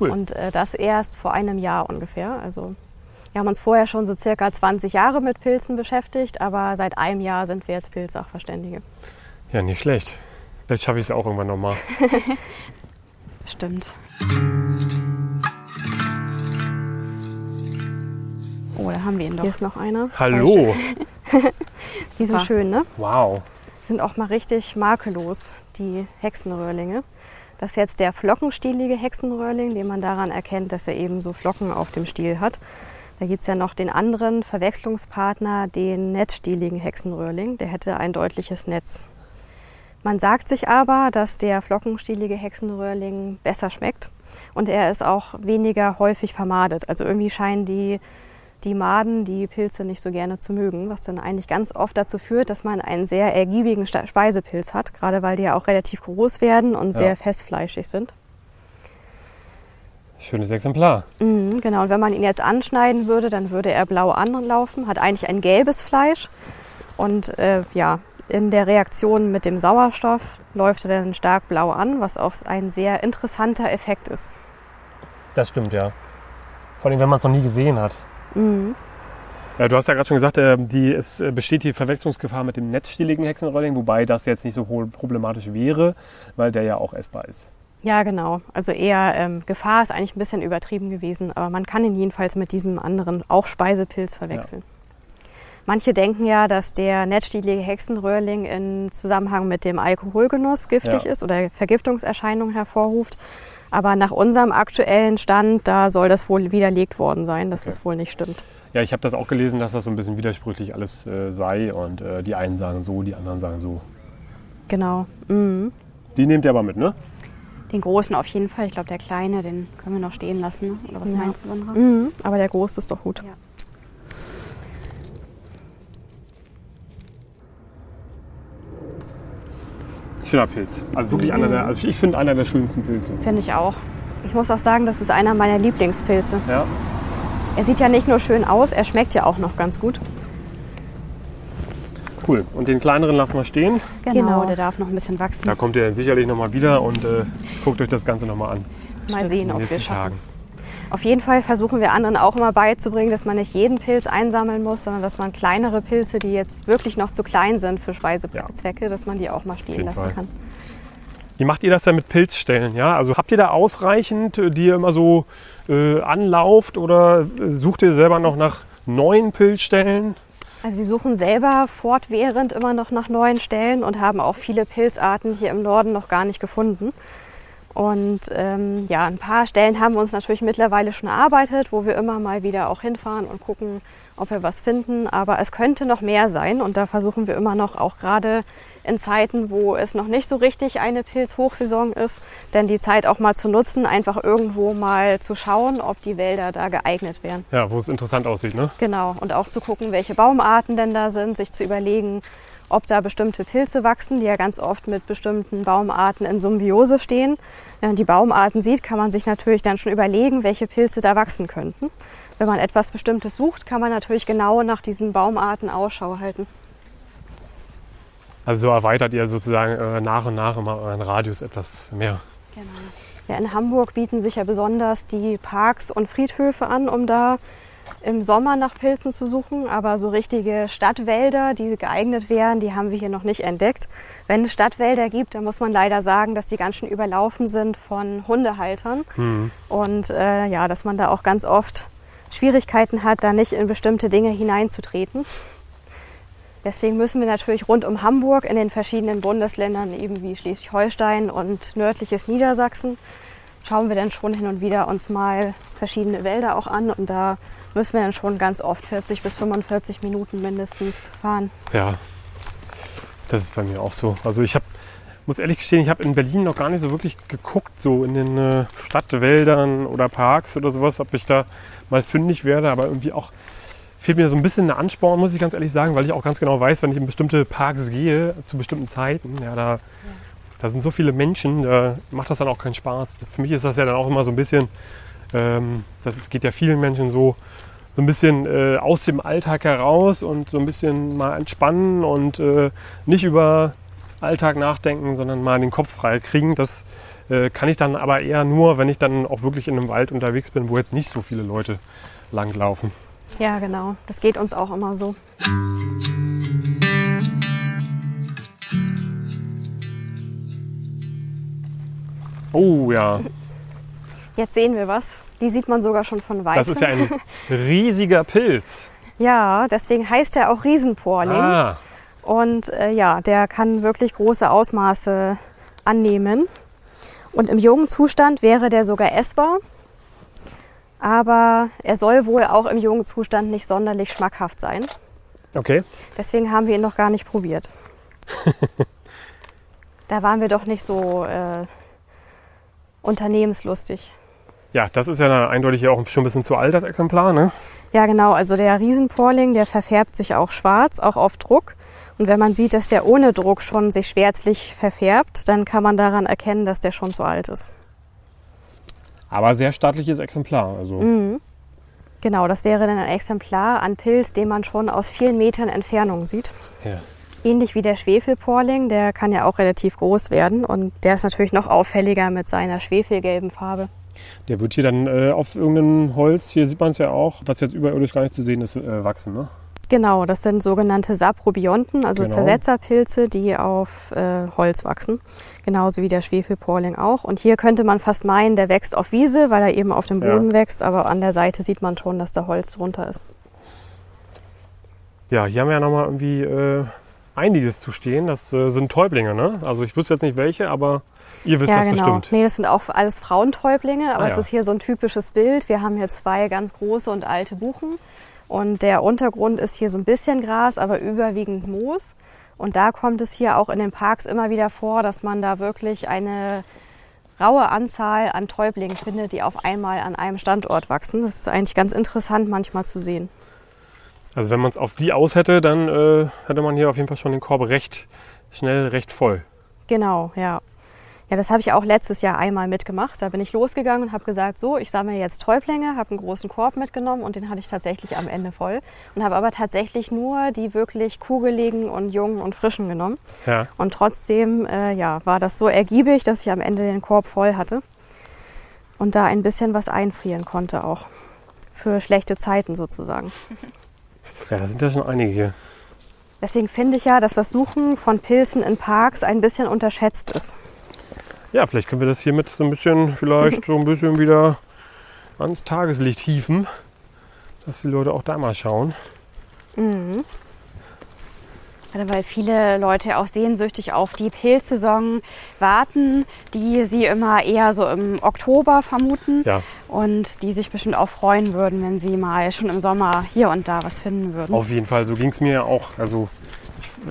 Speaker 3: Cool.
Speaker 2: Und äh, das erst vor einem Jahr ungefähr. Also wir haben uns vorher schon so circa 20 Jahre mit Pilzen beschäftigt, aber seit einem Jahr sind wir jetzt Pilzsachverständige.
Speaker 3: Ja, nicht schlecht. Vielleicht schaffe ich es auch irgendwann nochmal. [laughs]
Speaker 1: Stimmt. Oh, da haben wir ihn
Speaker 2: Hier
Speaker 1: doch.
Speaker 2: ist noch einer.
Speaker 3: Hallo. [laughs]
Speaker 2: Die sind schön, ne?
Speaker 3: Wow.
Speaker 2: Die sind auch mal richtig makellos, die Hexenröhrlinge. Das ist jetzt der flockenstielige Hexenröhrling, den man daran erkennt, dass er eben so Flocken auf dem Stiel hat. Da gibt's ja noch den anderen Verwechslungspartner, den netzstieligen Hexenröhrling. Der hätte ein deutliches Netz. Man sagt sich aber, dass der flockenstielige Hexenröhrling besser schmeckt und er ist auch weniger häufig vermadet. Also irgendwie scheinen die, die Maden die Pilze nicht so gerne zu mögen, was dann eigentlich ganz oft dazu führt, dass man einen sehr ergiebigen Speisepilz hat, gerade weil die ja auch relativ groß werden und sehr festfleischig sind.
Speaker 3: Schönes Exemplar.
Speaker 2: Mhm, genau, und wenn man ihn jetzt anschneiden würde, dann würde er blau anlaufen, hat eigentlich ein gelbes Fleisch und äh, ja, in der Reaktion mit dem Sauerstoff läuft er dann stark blau an, was auch ein sehr interessanter Effekt ist.
Speaker 3: Das stimmt, ja. Vor allem, wenn man es noch nie gesehen hat.
Speaker 2: Mhm.
Speaker 3: Ja, du hast ja gerade schon gesagt, äh, die, es äh, besteht die Verwechslungsgefahr mit dem netzstieligen Hexenrolling, wobei das jetzt nicht so pro- problematisch wäre, weil der ja auch essbar ist.
Speaker 2: Ja, genau. Also eher ähm, Gefahr ist eigentlich ein bisschen übertrieben gewesen, aber man kann ihn jedenfalls mit diesem anderen auch Speisepilz verwechseln. Manche denken ja, dass der netzstielige Hexenröhrling in Zusammenhang mit dem Alkoholgenuss giftig
Speaker 3: Ja.
Speaker 2: ist oder Vergiftungserscheinungen hervorruft. Aber nach unserem aktuellen Stand, da soll das wohl widerlegt worden sein, dass
Speaker 3: Okay.
Speaker 2: das wohl nicht stimmt.
Speaker 3: Ja, ich habe das auch gelesen, dass das so ein bisschen widersprüchlich alles äh, sei und äh, die einen sagen so, die anderen sagen so.
Speaker 2: Genau. Mhm.
Speaker 3: Die nehmt ihr aber mit, ne?
Speaker 1: Den großen auf jeden Fall. Ich glaube, der kleine, den können wir noch stehen lassen. ne? Oder was
Speaker 2: Ja.
Speaker 1: meinst du, Sandra?
Speaker 2: Mhm. Aber der Groß ist doch gut.
Speaker 1: Ja.
Speaker 3: Schöner Pilz. Also wirklich einer der, also ich finde einer der schönsten Pilze.
Speaker 1: Finde ich auch.
Speaker 2: Ich muss auch sagen, das ist einer meiner Lieblingspilze.
Speaker 3: Ja.
Speaker 2: Er sieht ja nicht nur schön aus, er schmeckt ja auch noch ganz gut.
Speaker 3: Cool. Und den kleineren lassen wir stehen.
Speaker 1: Genau,
Speaker 2: Genau.
Speaker 1: der darf noch ein bisschen wachsen.
Speaker 3: Da kommt ihr dann sicherlich nochmal wieder und äh, guckt euch das Ganze nochmal an.
Speaker 2: Mal sehen,
Speaker 3: in den
Speaker 2: ob wir es schaffen.
Speaker 3: Tagen.
Speaker 2: Auf jeden Fall versuchen wir anderen auch immer beizubringen, dass man nicht jeden Pilz einsammeln muss, sondern dass man kleinere Pilze, die jetzt wirklich noch zu klein sind für Speisezwecke, dass man die auch mal stehen lassen
Speaker 3: Fall.
Speaker 2: kann.
Speaker 3: Wie macht ihr das denn mit Pilzstellen? Ja, also habt ihr da ausreichend, äh, die ihr immer so äh, anlauft oder äh, sucht ihr selber noch nach neuen Pilzstellen?
Speaker 2: Also wir suchen selber fortwährend immer noch nach neuen Stellen und haben auch viele Pilzarten hier im Norden noch gar nicht gefunden. Und ähm, ja, ein paar Stellen haben wir uns natürlich mittlerweile schon erarbeitet, wo wir immer mal wieder auch hinfahren und gucken, ob wir was finden. Aber es könnte noch mehr sein und da versuchen wir immer noch, auch gerade in Zeiten, wo es noch nicht so richtig eine Pilzhochsaison ist, denn die Zeit auch mal zu nutzen, einfach irgendwo mal zu schauen, ob die Wälder da geeignet wären.
Speaker 3: Ja, wo es interessant aussieht, ne?
Speaker 2: Genau, und auch zu gucken, welche Baumarten denn da sind, sich zu überlegen, ob da bestimmte Pilze wachsen, die ja ganz oft mit bestimmten Baumarten in Symbiose stehen. Wenn man die Baumarten sieht, kann man sich natürlich dann schon überlegen, welche Pilze da wachsen könnten. Wenn man etwas Bestimmtes sucht, kann man natürlich genau nach diesen Baumarten Ausschau halten.
Speaker 3: Also so erweitert ihr sozusagen äh, nach und nach immer euren Radius etwas mehr.
Speaker 2: Ja, in Hamburg bieten sich ja besonders die Parks und Friedhöfe an, um da im Sommer nach Pilzen zu suchen. Aber so richtige Stadtwälder, die geeignet wären, die haben wir hier noch nicht entdeckt. Wenn es Stadtwälder gibt, dann muss man leider sagen, dass die ganz schön überlaufen sind von Hundehaltern. Und äh, ja, dass man da auch ganz oft Schwierigkeiten hat, da nicht in bestimmte Dinge hineinzutreten. Deswegen müssen wir natürlich rund um Hamburg in den verschiedenen Bundesländern, eben wie Schleswig-Holstein und nördliches Niedersachsen, schauen wir dann schon hin und wieder uns mal verschiedene Wälder auch an. Und da müssen wir dann schon ganz oft 40 bis 45 Minuten mindestens fahren.
Speaker 3: Ja, das ist bei mir auch so. Also ich habe, muss ehrlich gestehen, ich habe in Berlin noch gar nicht so wirklich geguckt, so in den äh, Stadtwäldern oder Parks oder sowas, ob ich da mal fündig werde, aber irgendwie auch fehlt mir so ein bisschen der Ansporn, muss ich ganz ehrlich sagen, weil ich auch ganz genau weiß, wenn ich in bestimmte Parks gehe, zu bestimmten Zeiten, ja, da, da sind so viele Menschen, da macht das dann auch keinen Spaß. Für mich ist das ja dann auch immer so ein bisschen, ähm, das geht ja vielen Menschen so, so ein bisschen äh, aus dem Alltag heraus und so ein bisschen mal entspannen und äh, nicht über Alltag nachdenken, sondern mal den Kopf frei kriegen. Das äh, kann ich dann aber eher nur, wenn ich dann auch wirklich in einem Wald unterwegs bin, wo jetzt nicht so viele Leute langlaufen.
Speaker 2: Ja, genau. Das geht uns auch immer so.
Speaker 3: Oh ja,
Speaker 2: Jetzt sehen wir was. Die sieht man sogar schon von weitem.
Speaker 3: das ist ja ein [laughs] riesiger Pilz.
Speaker 2: ja, deswegen heißt er auch Riesenporling.
Speaker 3: Ah,
Speaker 2: Und äh, ja, der kann wirklich große Ausmaße annehmen. Und im jungen Zustand wäre der sogar essbar. Aber er soll wohl auch im jungen Zustand nicht sonderlich schmackhaft sein.
Speaker 3: okay.
Speaker 2: Deswegen haben wir ihn noch gar nicht probiert. [laughs] da waren wir doch nicht so äh, unternehmenslustig.
Speaker 3: Ja, das ist ja dann eindeutig ja auch schon ein bisschen zu alt, das Exemplar, ne?
Speaker 2: Ja, genau. Also der Riesenporling, der verfärbt sich auch schwarz, auch auf Druck. Und wenn man sieht, dass der ohne Druck schon sich schwärzlich verfärbt, dann kann man daran erkennen, dass der schon zu alt ist.
Speaker 3: Aber sehr stattliches Exemplar. Also
Speaker 2: Mhm. Genau, das wäre dann ein Exemplar an Pilz, den man schon aus vielen Metern Entfernung sieht.
Speaker 3: ja.
Speaker 2: Ähnlich wie der Schwefelporling, der kann ja auch relativ groß werden und der ist natürlich noch auffälliger mit seiner schwefelgelben Farbe.
Speaker 3: Der wird hier dann äh, auf irgendeinem Holz, hier sieht man es ja auch, was jetzt überirdisch gar nicht zu sehen ist, äh, wachsen, ne?
Speaker 2: Genau, das sind sogenannte Saprobionten, also
Speaker 3: Genau.
Speaker 2: Zersetzerpilze, die auf äh, Holz wachsen. Genauso wie der Schwefelporling auch. Und hier könnte man fast meinen, der wächst auf Wiese, weil er eben auf dem
Speaker 3: Ja.
Speaker 2: Boden wächst, aber an der Seite sieht man schon, dass da Holz drunter ist.
Speaker 3: Ja, hier haben wir ja nochmal irgendwie äh, einiges zu stehen. Das äh, sind Täublinge, ne? Also ich wüsste jetzt nicht welche, aber ihr wisst
Speaker 2: ja,
Speaker 3: das
Speaker 2: genau.
Speaker 3: bestimmt.
Speaker 2: Nee, das sind auch alles Frauentäublinge, aber
Speaker 3: Ah,
Speaker 2: es
Speaker 3: ja.
Speaker 2: ist hier so ein typisches Bild. Wir haben hier zwei ganz große und alte Buchen. Und der Untergrund ist hier so ein bisschen Gras, aber überwiegend Moos. Und da kommt es hier auch in den Parks immer wieder vor, dass man da wirklich eine raue Anzahl an Täublingen findet, die auf einmal an einem Standort wachsen. Das ist eigentlich ganz interessant manchmal zu sehen.
Speaker 3: Also wenn man es auf die aus hätte, dann äh, hätte man hier auf jeden Fall schon den Korb recht schnell, recht voll.
Speaker 2: Genau, ja. Ja, das habe ich auch letztes Jahr einmal mitgemacht. Da bin ich losgegangen und habe gesagt, so, ich sammle jetzt Täublinge, habe einen großen Korb mitgenommen und den hatte ich tatsächlich am Ende voll. Und habe aber tatsächlich nur die wirklich kugeligen und jungen und frischen genommen.
Speaker 3: Ja.
Speaker 2: Und trotzdem äh, ja, war das so ergiebig, dass ich am Ende den Korb voll hatte und da ein bisschen was einfrieren konnte auch. Für schlechte Zeiten sozusagen. [laughs]
Speaker 3: Ja, da sind ja schon einige hier.
Speaker 2: Deswegen finde ich ja, dass das Suchen von Pilzen in Parks ein bisschen unterschätzt ist.
Speaker 3: Ja, vielleicht können wir das hiermit so ein bisschen, vielleicht so ein bisschen [laughs] wieder ans Tageslicht hieven, dass die Leute auch da mal schauen.
Speaker 1: Gerade weil viele Leute auch sehnsüchtig auf die Pilzsaison warten, die sie immer eher so im Oktober vermuten.
Speaker 3: Ja.
Speaker 1: Und die sich bestimmt auch freuen würden, wenn sie mal schon im Sommer hier und da was finden würden.
Speaker 3: Auf jeden Fall, so ging es mir ja auch. Also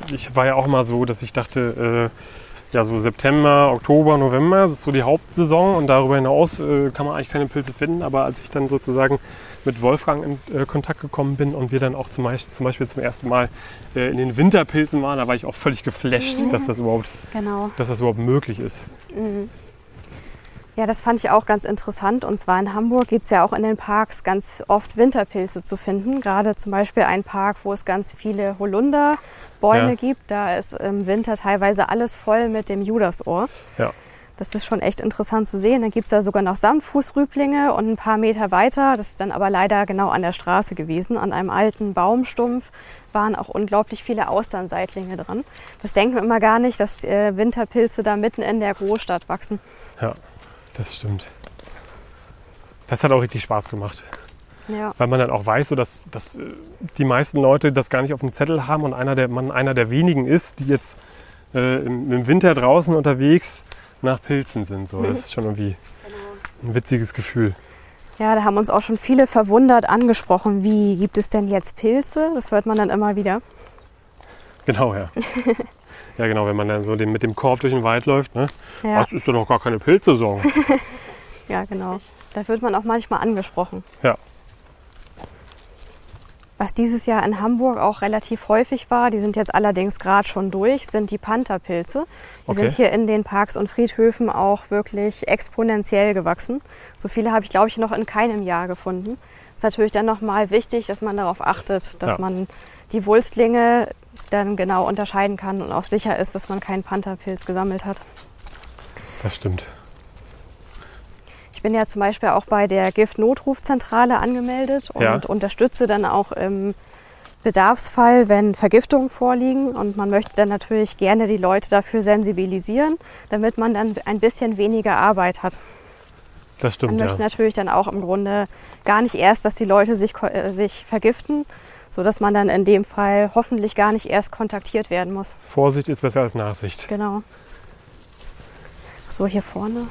Speaker 3: ich, ich war ja auch mal so, dass ich dachte, äh, ja so September, Oktober, November, das ist so die Hauptsaison und darüber hinaus äh, kann man eigentlich keine Pilze finden. Aber als ich dann sozusagen mit Wolfgang in äh, Kontakt gekommen bin und wir dann auch zum Beispiel, zum, Beispiel zum ersten Mal äh, in den Winterpilzen waren, da war ich auch völlig geflasht, dass, das überhaupt,
Speaker 1: Genau.
Speaker 3: dass das überhaupt möglich ist.
Speaker 2: Ja, das fand ich auch ganz interessant. Und zwar in Hamburg gibt es ja auch in den Parks ganz oft Winterpilze zu finden. Gerade zum Beispiel ein Park, wo es ganz viele Holunderbäume
Speaker 3: Ja.
Speaker 2: gibt. Da ist im Winter teilweise alles voll mit dem Judasohr.
Speaker 3: Ja.
Speaker 2: Das ist schon echt interessant zu sehen. Dann gibt es da sogar noch Samtfußrüblinge und ein paar Meter weiter, das ist dann aber leider genau an der Straße gewesen, an einem alten Baumstumpf waren auch unglaublich viele Austernseitlinge dran. Das denken wir immer gar nicht, dass äh, Winterpilze da mitten in der Großstadt wachsen.
Speaker 3: Ja, das stimmt. Das hat auch richtig Spaß gemacht.
Speaker 2: Ja.
Speaker 3: weil man dann auch weiß, so dass, dass äh, die meisten Leute das gar nicht auf dem Zettel haben und einer der, man einer der wenigen ist, die jetzt äh, im, im Winter draußen unterwegs nach Pilzen sind. So. Das ist schon irgendwie ein witziges Gefühl.
Speaker 2: Ja, da haben uns auch schon viele verwundert angesprochen, wie gibt es denn jetzt Pilze? Das hört man dann immer wieder.
Speaker 3: Genau, ja. [laughs] ja, genau, wenn man dann so den, mit dem Korb durch den Wald läuft. Ne?
Speaker 2: Ja.
Speaker 3: Das ist doch noch gar keine Pilzsaison. [laughs]
Speaker 2: Ja, genau. Da wird man auch manchmal angesprochen.
Speaker 3: ja.
Speaker 2: Was dieses Jahr in Hamburg auch relativ häufig war, die sind jetzt allerdings gerade schon durch, sind die Pantherpilze. Die
Speaker 3: Okay.
Speaker 2: sind hier in den Parks und Friedhöfen auch wirklich exponentiell gewachsen. So viele habe ich, glaube ich, noch in keinem Jahr gefunden. ist natürlich dann nochmal wichtig, dass man darauf achtet, dass
Speaker 3: Ja.
Speaker 2: man die Wulstlinge dann genau unterscheiden kann und auch sicher ist, dass man keinen Pantherpilz gesammelt hat.
Speaker 3: Das stimmt.
Speaker 2: Ich bin ja zum Beispiel auch bei der Giftnotrufzentrale angemeldet und
Speaker 3: Ja.
Speaker 2: unterstütze dann auch im Bedarfsfall, wenn Vergiftungen vorliegen. Und man möchte dann natürlich gerne die Leute dafür sensibilisieren, damit man dann ein bisschen weniger Arbeit hat.
Speaker 3: Das
Speaker 2: Man
Speaker 3: stimmt,
Speaker 2: möchte
Speaker 3: ja.
Speaker 2: natürlich dann auch im Grunde gar nicht erst, dass die Leute sich, äh, sich vergiften, sodass man dann in dem Fall hoffentlich gar nicht erst kontaktiert werden muss.
Speaker 3: Vorsicht ist besser als Nachsicht.
Speaker 2: Genau. So, hier vorne.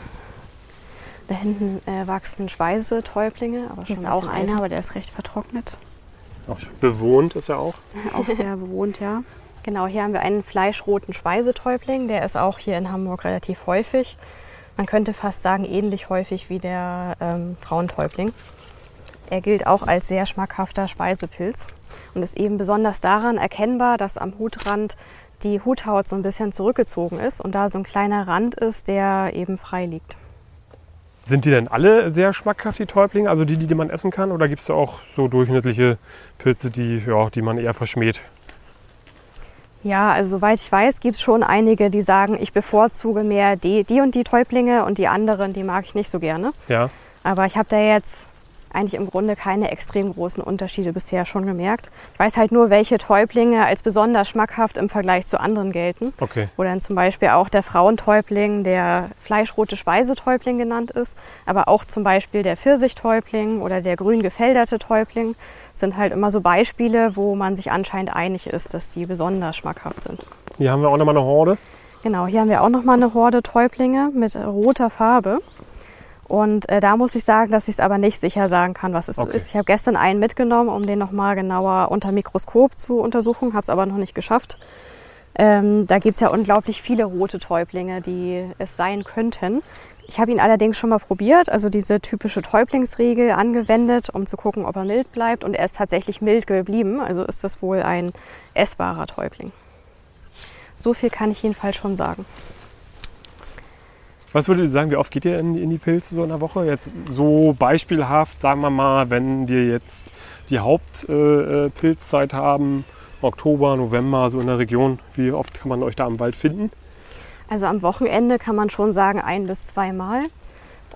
Speaker 2: Da hinten äh, wachsen Speisetäublinge, aber
Speaker 1: Hier
Speaker 2: schon
Speaker 1: ist
Speaker 2: ein
Speaker 1: auch einer,
Speaker 2: älter.
Speaker 1: aber der ist recht vertrocknet.
Speaker 3: Auch bewohnt ist er auch. [laughs]
Speaker 1: Auch sehr bewohnt, ja.
Speaker 2: Genau, hier haben wir einen fleischroten Speisetäubling. Der ist auch hier in Hamburg relativ häufig. Man könnte fast sagen, ähnlich häufig wie der ähm, Frauentäubling. Er gilt auch als sehr schmackhafter Speisepilz und ist eben besonders daran erkennbar, dass am Hutrand die Huthaut so ein bisschen zurückgezogen ist und da so ein kleiner Rand ist, der eben frei liegt.
Speaker 3: Sind die denn alle sehr schmackhaft, die Täublinge? Also die, die man essen kann? Oder gibt es da auch so durchschnittliche Pilze, die, ja, die man eher verschmäht?
Speaker 2: Ja, also soweit ich weiß, gibt es schon einige, die sagen, ich bevorzuge mehr die, die und die Täublinge und die anderen, die mag ich nicht so gerne.
Speaker 3: Ja,
Speaker 2: Aber ich habe da jetzt eigentlich im Grunde keine extrem großen Unterschiede bisher schon gemerkt. Ich weiß halt nur, welche Täublinge als besonders schmackhaft im Vergleich zu anderen gelten.
Speaker 3: okay.
Speaker 2: Wo dann zum Beispiel auch der Frauentäubling, der fleischrote Speisetäubling genannt ist, aber auch zum Beispiel der Pfirsichtäubling oder der grün gefälderte Täubling sind halt immer so Beispiele, wo man sich anscheinend einig ist, dass die besonders schmackhaft sind.
Speaker 3: Hier haben wir auch nochmal eine Horde.
Speaker 2: Genau, hier haben wir auch nochmal eine Horde Täublinge mit roter Farbe. Und äh, da muss ich sagen, dass ich es aber nicht sicher sagen kann, was es
Speaker 3: Okay.
Speaker 2: ist. Ich habe gestern einen mitgenommen, um den nochmal genauer unter Mikroskop zu untersuchen, habe es aber noch nicht geschafft. Ähm, da gibt's ja unglaublich viele rote Täublinge, die es sein könnten. Ich habe ihn allerdings schon mal probiert, also diese typische Täublingsregel angewendet, um zu gucken, ob er mild bleibt. Und er ist tatsächlich mild geblieben, also ist das wohl ein essbarer Täubling. So viel kann ich jedenfalls schon sagen.
Speaker 3: Was würdet ihr sagen, wie oft geht ihr in, in die Pilze so in der Woche? Jetzt so beispielhaft, sagen wir mal, wenn wir jetzt die Hauptpilzzeit äh, haben, Oktober, November, so in der Region, wie oft kann man euch da im Wald finden?
Speaker 2: Also am Wochenende kann man schon sagen ein bis zweimal.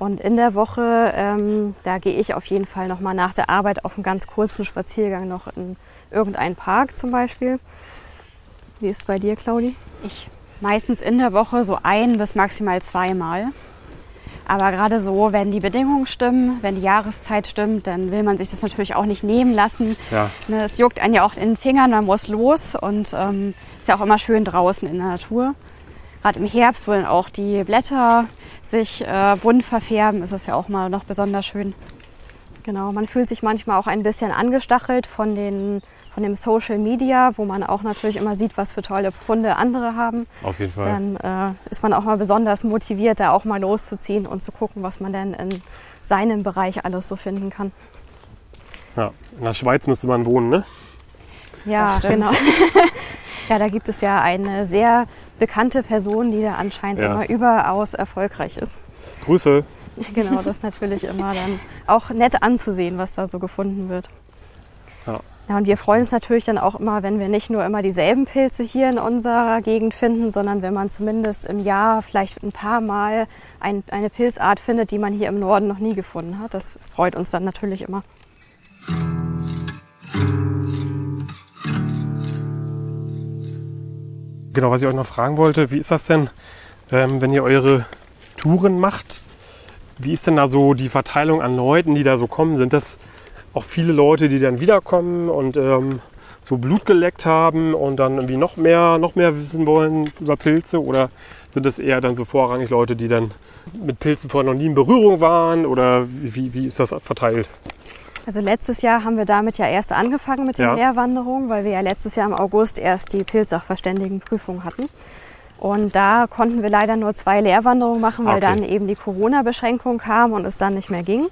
Speaker 2: Und in der Woche, ähm, da gehe ich auf jeden Fall noch mal nach der Arbeit auf einen ganz kurzen Spaziergang noch in irgendeinen Park zum Beispiel. Wie ist es bei dir, Claudi?
Speaker 1: Ich meistens in der Woche so ein bis maximal zweimal. Aber gerade so, wenn die Bedingungen stimmen, wenn die Jahreszeit stimmt, dann will man sich das natürlich auch nicht nehmen lassen.
Speaker 3: Ja.
Speaker 1: Ne, Es juckt einen ja auch in den Fingern, man muss los und ähm, ist ja auch immer schön draußen in der Natur. Gerade im Herbst, wo dann auch die Blätter sich äh, bunt verfärben, ist es ja auch mal noch besonders schön.
Speaker 2: Genau, man fühlt sich manchmal auch ein bisschen angestachelt von, den, von dem Social Media, wo man auch natürlich immer sieht, was für tolle Funde andere haben.
Speaker 3: Auf jeden Fall.
Speaker 2: Dann äh, ist man auch mal besonders motiviert, da auch mal loszuziehen und zu gucken, was man denn in seinem Bereich alles so finden kann.
Speaker 3: Ja. In der Schweiz müsste man wohnen, ne?
Speaker 2: Ja, genau. [laughs] ja, da gibt es ja eine sehr bekannte Person, die da anscheinend
Speaker 3: Ja.
Speaker 2: immer überaus erfolgreich ist.
Speaker 3: Grüße. [laughs]
Speaker 2: Genau, das ist natürlich immer dann auch nett anzusehen, was da so gefunden wird.
Speaker 3: Ja.
Speaker 2: Ja, und wir freuen uns natürlich dann auch immer, wenn wir nicht nur immer dieselben Pilze hier in unserer Gegend finden, sondern wenn man zumindest im Jahr vielleicht ein paar Mal ein, eine Pilzart findet, die man hier im Norden noch nie gefunden hat. Das freut uns dann natürlich immer.
Speaker 3: Genau, was ich euch noch fragen wollte, wie ist das denn, ähm, wenn ihr eure Touren macht? Wie ist denn da so die Verteilung an Leuten, die da so kommen? Sind das auch viele Leute, die dann wiederkommen und ähm, so Blut geleckt haben und dann irgendwie noch mehr, noch mehr wissen wollen über Pilze? Oder sind das eher dann so vorrangig Leute, die dann mit Pilzen vorher noch nie in Berührung waren? Oder wie, wie ist das verteilt?
Speaker 2: Also letztes Jahr haben wir damit ja erst angefangen mit den
Speaker 3: Ja.
Speaker 2: Lehrwanderungen, weil wir ja letztes Jahr im August erst die Pilzsachverständigenprüfung hatten. Und da konnten wir leider nur zwei Lehrwanderungen machen, weil
Speaker 3: Okay.
Speaker 2: dann eben die Corona-Beschränkung kam und es dann nicht mehr ging.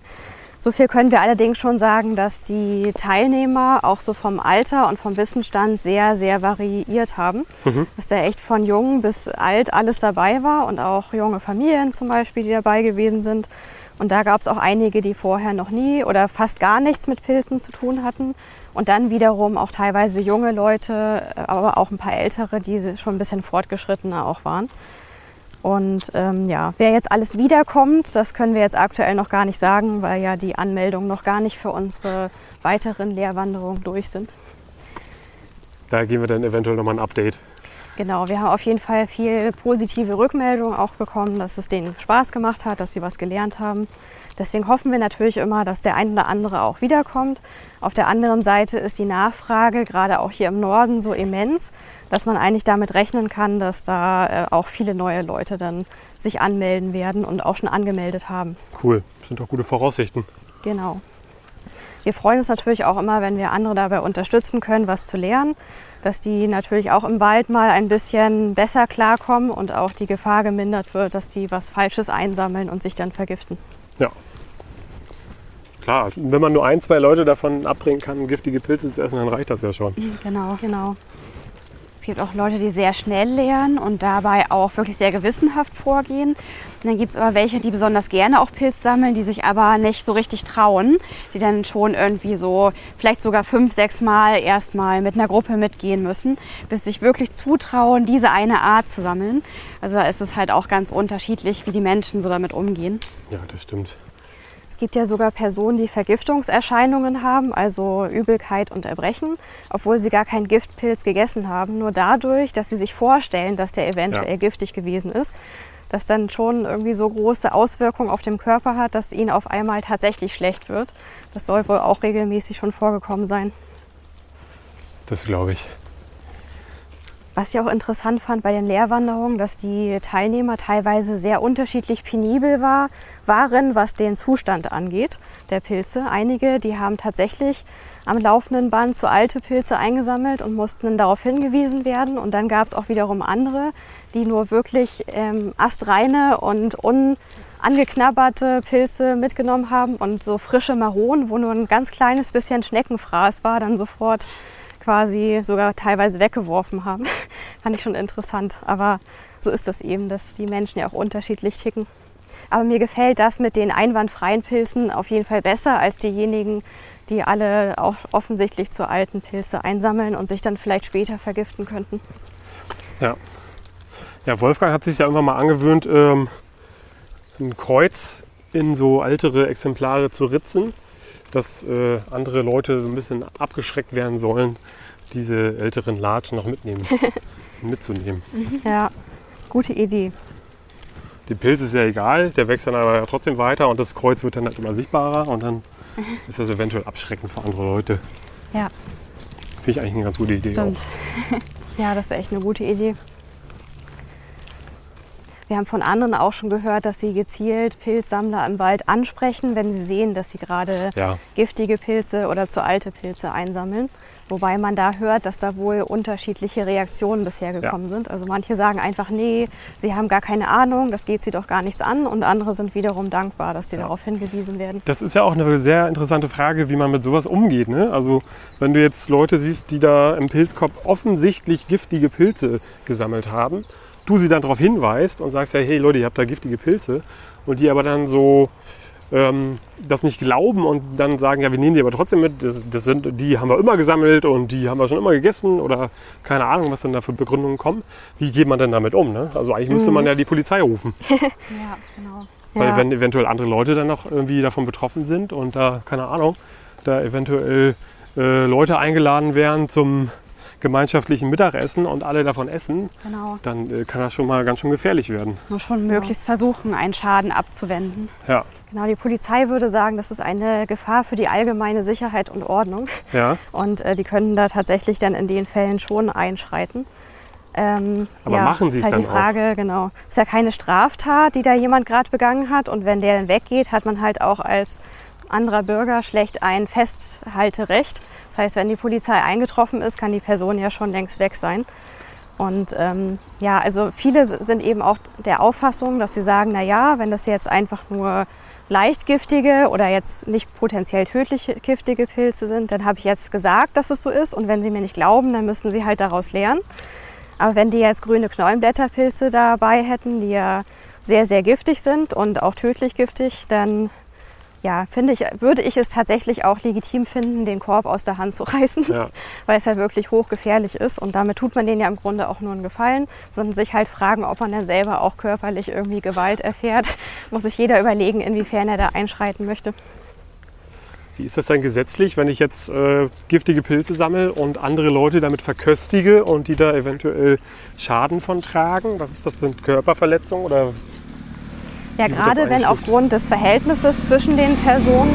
Speaker 2: So viel können wir allerdings schon sagen, dass die Teilnehmer auch so vom Alter und vom Wissensstand sehr, sehr variiert haben. Dass da echt von jung bis alt alles dabei war und auch junge Familien zum Beispiel, die dabei gewesen sind. Und da gab es auch einige, die vorher noch nie oder fast gar nichts mit Pilzen zu tun hatten. Und dann wiederum auch teilweise junge Leute, aber auch ein paar ältere, die schon ein bisschen fortgeschrittener auch waren. Und ähm, ja, wer jetzt alles wiederkommt, das können wir jetzt aktuell noch gar nicht sagen, weil ja die Anmeldungen noch gar nicht für unsere weiteren Lehrwanderungen durch sind.
Speaker 3: Da geben wir dann eventuell nochmal ein Update.
Speaker 2: Genau, wir haben auf jeden Fall viel positive Rückmeldungen auch bekommen, dass es denen Spaß gemacht hat, dass sie was gelernt haben. Deswegen hoffen wir natürlich immer, dass der ein oder andere auch wiederkommt. Auf der anderen Seite ist die Nachfrage gerade auch hier im Norden so immens, dass man eigentlich damit rechnen kann, dass da äh, auch viele neue Leute dann sich anmelden werden und auch schon angemeldet haben.
Speaker 3: Cool, das sind doch gute Voraussichten.
Speaker 2: Genau. Wir freuen uns natürlich auch immer, wenn wir andere dabei unterstützen können, was zu lernen, dass die natürlich auch im Wald mal ein bisschen besser klarkommen und auch die Gefahr gemindert wird, dass sie was Falsches einsammeln und sich dann vergiften.
Speaker 3: Ja. Klar, wenn man nur ein, zwei Leute davon abbringen kann, giftige Pilze zu essen, dann reicht das ja schon.
Speaker 1: Genau.
Speaker 2: Genau.
Speaker 1: Es gibt auch Leute, die sehr schnell lernen und dabei auch wirklich sehr gewissenhaft vorgehen. Und dann gibt es aber welche, die besonders gerne auch Pilz sammeln, die sich aber nicht so richtig trauen, die dann schon irgendwie so vielleicht sogar fünf, sechs Mal erstmal mit einer Gruppe mitgehen müssen, bis sich wirklich zutrauen, diese eine Art zu sammeln. Also da ist es halt auch ganz unterschiedlich, wie die Menschen so damit umgehen.
Speaker 3: Ja, das stimmt.
Speaker 2: Es gibt ja sogar Personen, die Vergiftungserscheinungen haben, also Übelkeit und Erbrechen, obwohl sie gar keinen Giftpilz gegessen haben. Nur dadurch, dass sie sich vorstellen, dass der eventuell
Speaker 3: Ja.
Speaker 2: giftig gewesen ist, das dann schon irgendwie so große Auswirkungen auf den Körper hat, dass ihnen auf einmal tatsächlich schlecht wird. Das soll wohl auch regelmäßig schon vorgekommen sein.
Speaker 3: Das glaube ich.
Speaker 2: Was ich auch interessant fand bei den Lehrwanderungen, dass die Teilnehmer teilweise sehr unterschiedlich penibel war, waren, was den Zustand angeht der Pilze. Einige, die haben tatsächlich am laufenden Band zu alte Pilze eingesammelt und mussten dann darauf hingewiesen werden. Und dann gab es auch wiederum andere, die nur wirklich ähm, astreine und unangeknabberte Pilze mitgenommen haben und so frische Maronen, wo nur ein ganz kleines bisschen Schneckenfraß war, dann sofort quasi sogar teilweise weggeworfen haben. [laughs] Fand ich schon interessant. Aber so ist das eben, dass die Menschen ja auch unterschiedlich ticken. Aber mir gefällt das mit den einwandfreien Pilzen auf jeden Fall besser als diejenigen, die alle auch offensichtlich zu alten Pilze einsammeln und sich dann vielleicht später vergiften könnten.
Speaker 3: Ja. Ja, Wolfgang hat sich ja irgendwann mal angewöhnt, ähm, ein Kreuz in so ältere Exemplare zu ritzen, dass äh, andere Leute so ein bisschen abgeschreckt werden sollen, diese älteren Latschen noch mitnehmen, [laughs] mitzunehmen.
Speaker 2: Ja, gute Idee.
Speaker 3: Die Pilz ist ja egal, der wächst dann aber trotzdem weiter und das Kreuz wird dann halt immer sichtbarer und dann [laughs] ist das eventuell abschreckend für andere Leute.
Speaker 2: Ja,
Speaker 3: Finde ich eigentlich eine ganz gute Idee.
Speaker 2: stimmt. [laughs] Ja, das ist echt eine gute Idee. Wir haben von anderen auch schon gehört, dass sie gezielt Pilzsammler im Wald ansprechen, wenn sie sehen, dass sie gerade
Speaker 3: Ja.
Speaker 2: giftige Pilze oder zu alte Pilze einsammeln. Wobei man da hört, dass da wohl unterschiedliche Reaktionen bisher gekommen sind. Also manche sagen einfach, nee, sie haben gar keine Ahnung, das geht sie doch gar nichts an. Und andere sind wiederum dankbar, dass sie darauf hingewiesen werden.
Speaker 3: Das ist ja auch eine sehr interessante Frage, wie man mit sowas umgeht. Ne? Also wenn du jetzt Leute siehst, die da im Pilzkorb offensichtlich giftige Pilze gesammelt haben, du sie dann darauf hinweist und sagst ja, hey Leute, ihr habt da giftige Pilze und die aber dann so ähm, das nicht glauben und dann sagen, ja, wir nehmen die aber trotzdem mit, das, das sind, die haben wir immer gesammelt und die haben wir schon immer gegessen oder keine Ahnung, was dann da für Begründungen kommen. Wie geht man denn damit um? Ne? Also eigentlich müsste man ja die Polizei rufen. [laughs]
Speaker 1: Ja, genau.
Speaker 3: Weil
Speaker 2: Ja.
Speaker 3: wenn eventuell andere Leute dann noch irgendwie davon betroffen sind und da, keine Ahnung, da eventuell äh, Leute eingeladen werden zum gemeinschaftlichen Mittagessen und alle davon essen,
Speaker 1: genau.
Speaker 3: dann äh, kann das schon mal ganz schön gefährlich werden.
Speaker 1: Muss schon möglichst versuchen, einen Schaden abzuwenden.
Speaker 3: Ja,
Speaker 2: Genau, die Polizei würde sagen, das ist eine Gefahr für die allgemeine Sicherheit und Ordnung.
Speaker 3: ja.
Speaker 2: Und äh, die können da tatsächlich dann in den Fällen schon einschreiten. Ähm,
Speaker 3: Aber
Speaker 2: ja,
Speaker 3: machen sie
Speaker 2: ist
Speaker 3: es
Speaker 2: halt die
Speaker 3: dann auch?
Speaker 2: Frage, genau. Ist ja keine Straftat, die da jemand gerade begangen hat. Und wenn der dann weggeht, hat man halt auch als anderer Bürger schlecht ein Festhalterecht. Das heißt, wenn die Polizei eingetroffen ist, kann die Person ja schon längst weg sein. Und ähm, ja, also viele sind eben auch der Auffassung, dass sie sagen, na ja, wenn das jetzt einfach nur leicht giftige oder jetzt nicht potenziell tödlich giftige Pilze sind, dann habe ich jetzt gesagt, dass es so ist. Und wenn sie mir nicht glauben, dann müssen sie halt daraus lernen. Aber wenn die jetzt grüne Knollenblätterpilze dabei hätten, die ja sehr, sehr giftig sind und auch tödlich giftig, dann ja, finde ich, würde ich es tatsächlich auch legitim finden, den Korb aus der Hand zu reißen,
Speaker 3: Ja. [laughs]
Speaker 2: weil es ja wirklich hochgefährlich ist. Und damit tut man denen ja im Grunde auch nur einen Gefallen, sondern sich halt fragen, ob man dann selber auch körperlich irgendwie Gewalt erfährt. [laughs] Muss sich jeder überlegen, inwiefern er da einschreiten möchte.
Speaker 3: Wie ist das denn gesetzlich, wenn ich jetzt äh, giftige Pilze sammle und andere Leute damit verköstige und die da eventuell Schaden von tragen? Was ist das denn? Körperverletzung oder
Speaker 2: Ja,
Speaker 3: das
Speaker 2: gerade wenn aufgrund des Verhältnisses zwischen den Personen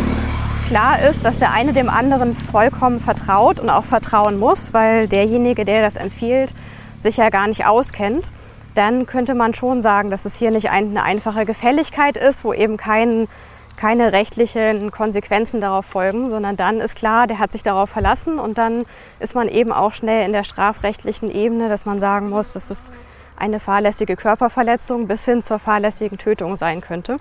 Speaker 2: klar ist, dass der eine dem anderen vollkommen vertraut und auch vertrauen muss, weil derjenige, der das empfiehlt, sich ja gar nicht auskennt, dann könnte man schon sagen, dass es hier nicht ein- eine einfache Gefälligkeit ist, wo eben kein, keine rechtlichen Konsequenzen darauf folgen, sondern dann ist klar, der hat sich darauf verlassen und dann ist man eben auch schnell in der strafrechtlichen Ebene, dass man sagen muss, dass es eine fahrlässige Körperverletzung bis hin zur fahrlässigen Tötung sein könnte.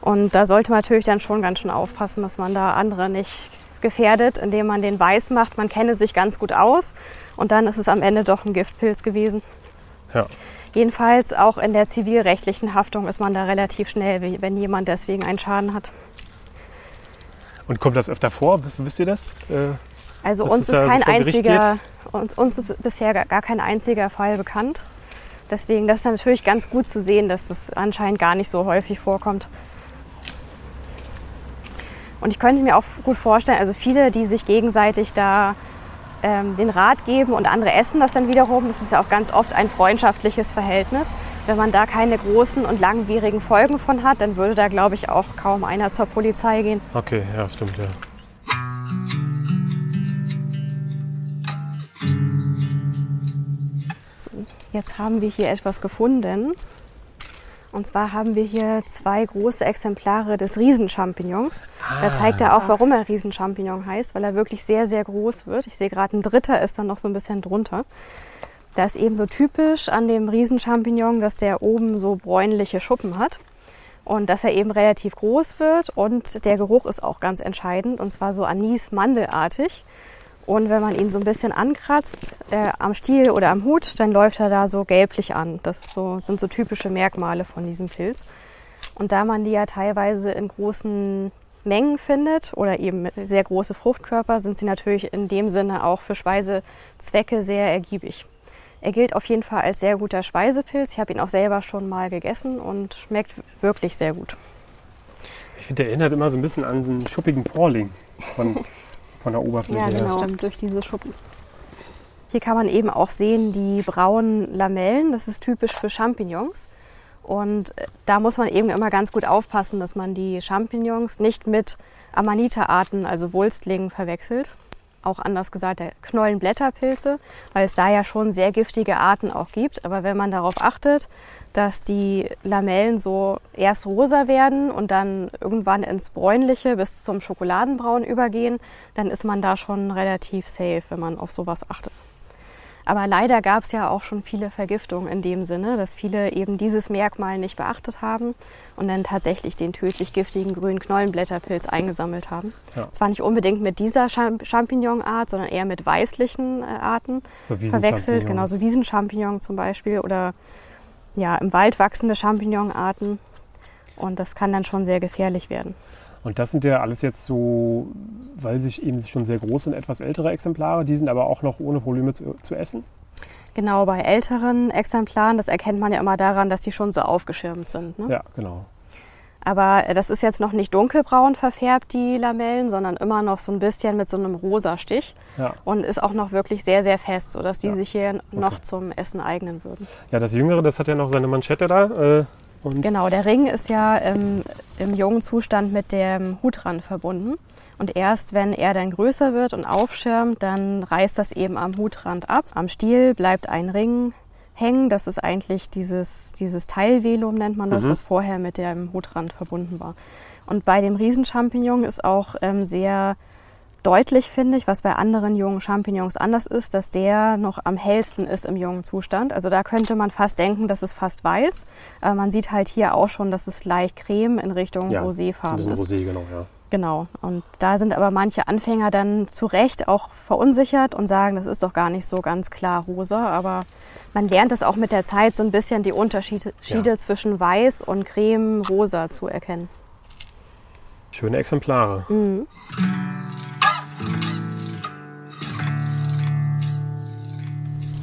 Speaker 2: Und da sollte man natürlich dann schon ganz schön aufpassen, dass man da andere nicht gefährdet, indem man den weiß macht, man kenne sich ganz gut aus und dann ist es am Ende doch ein Giftpilz gewesen.
Speaker 3: ja.
Speaker 2: Jedenfalls auch in der zivilrechtlichen Haftung ist man da relativ schnell, wenn jemand deswegen einen Schaden hat.
Speaker 3: Und kommt das öfter vor? Wisst, wisst ihr das? Äh,
Speaker 2: Also uns ist kein einziger, uns, uns ist bisher gar kein einziger Fall bekannt. Deswegen, das ist natürlich ganz gut zu sehen, dass das anscheinend gar nicht so häufig vorkommt. Und ich könnte mir auch gut vorstellen, also viele, die sich gegenseitig da ähm, den Rat geben und andere essen das dann wiederum, das ist ja auch ganz oft ein freundschaftliches Verhältnis. Wenn man da keine großen und langwierigen Folgen von hat, dann würde da, glaube ich, auch kaum einer zur Polizei gehen.
Speaker 3: okay, ja, stimmt, ja.
Speaker 2: Jetzt haben wir hier etwas gefunden. Und zwar haben wir hier zwei große Exemplare des Riesenchampignons. Da zeigt er auch, warum er Riesenchampignon heißt, weil er wirklich sehr, sehr groß wird. Ich sehe gerade, ein dritter ist dann noch so ein bisschen drunter. Da ist eben so typisch an dem Riesenchampignon, dass der oben so bräunliche Schuppen hat und dass er eben relativ groß wird und der Geruch ist auch ganz entscheidend und zwar so anis-mandelartig. Und wenn man ihn so ein bisschen ankratzt, äh, am Stiel oder am Hut, dann läuft er da so gelblich an. Das so, sind so typische Merkmale von diesem Pilz. Und da man die ja teilweise in großen Mengen findet oder eben sehr große Fruchtkörper, sind sie natürlich in dem Sinne auch für Speisezwecke sehr ergiebig. Er gilt auf jeden Fall als sehr guter Speisepilz. Ich habe ihn auch selber schon mal gegessen und schmeckt wirklich sehr gut.
Speaker 3: Ich finde, der erinnert immer so ein bisschen an einen schuppigen Porling von, [laughs] von der Oberfläche.
Speaker 2: Ja, genau. Stimmt, durch diese Schuppen. Hier kann man eben auch sehen die braunen Lamellen. Das ist typisch für Champignons. Und äh, da muss man eben immer ganz gut aufpassen, dass man die Champignons nicht mit Amanita-Arten, also Wulstlingen, verwechselt. Auch anders gesagt, der Knollenblätterpilze, weil es da ja schon sehr giftige Arten auch gibt. Aber wenn man darauf achtet, dass die Lamellen so erst rosa werden und dann irgendwann ins Bräunliche bis zum Schokoladenbraun übergehen, dann ist man da schon relativ safe, wenn man auf sowas achtet. Aber leider gab es ja auch schon viele Vergiftungen in dem Sinne, dass viele eben dieses Merkmal nicht beachtet haben und dann tatsächlich den tödlich giftigen grünen Knollenblätterpilz eingesammelt haben. Ja. Zwar nicht unbedingt mit dieser Champignonart, sondern eher mit weißlichen äh, Arten so verwechselt, genau so Wiesenchampignon zum Beispiel oder ja, im Wald wachsende Champignonarten. Und das kann dann schon sehr gefährlich werden.
Speaker 3: Und das sind ja alles jetzt so, weil sie eben schon sehr groß sind, etwas ältere Exemplare. Die sind aber auch noch ohne Probleme zu, zu essen.
Speaker 2: Genau, bei älteren Exemplaren, das erkennt man ja immer daran, dass die schon so aufgeschirmt sind. Ne?
Speaker 3: Ja, genau.
Speaker 2: Aber das ist jetzt noch nicht dunkelbraun verfärbt, die Lamellen, sondern immer noch so ein bisschen mit so einem rosa Stich. Ja. Und ist auch noch wirklich sehr, sehr fest, sodass die ja. sich hier noch okay. zum Essen eignen würden.
Speaker 3: Ja, das Jüngere, das hat ja noch seine Manschette da. Äh,
Speaker 2: und genau, der Ring ist ja ähm, im jungen Zustand mit dem Hutrand verbunden. Und erst wenn er dann größer wird und aufschirmt, dann reißt das eben am Hutrand ab. Am Stiel bleibt ein Ring hängen. Das ist eigentlich dieses, dieses Teilvelum, nennt man das, mhm. das vorher mit dem Hutrand verbunden war. Und bei dem Riesenchampignon ist auch ähm, sehr deutlich, finde ich, was bei anderen jungen Champignons anders ist, dass der noch am hellsten ist im jungen Zustand. Also da könnte man fast denken, dass es fast weiß. Aber man sieht halt hier auch schon, dass es leicht creme in Richtung ja, Roséfarben ist.
Speaker 3: Rosé, genau, ja.
Speaker 2: Genau. Und da sind aber manche Anfänger dann zu Recht auch verunsichert und sagen, das ist doch gar nicht so ganz klar rosa. Aber man lernt es auch mit der Zeit so ein bisschen die Unterschiede ja. zwischen weiß und creme rosa zu erkennen.
Speaker 3: Schöne Exemplare. Mhm.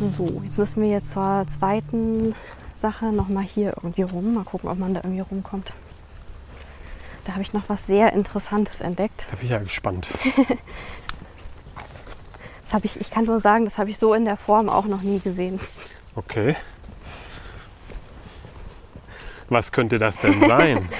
Speaker 2: So, jetzt müssen wir jetzt zur zweiten Sache nochmal hier irgendwie rum. Mal gucken, ob man da irgendwie rumkommt. Da habe ich noch was sehr Interessantes entdeckt.
Speaker 3: Da bin ich ja gespannt. [laughs]
Speaker 2: das habe ich, ich kann nur sagen, das habe ich so in der Form auch noch nie gesehen.
Speaker 3: Okay. Was könnte das denn sein? [laughs]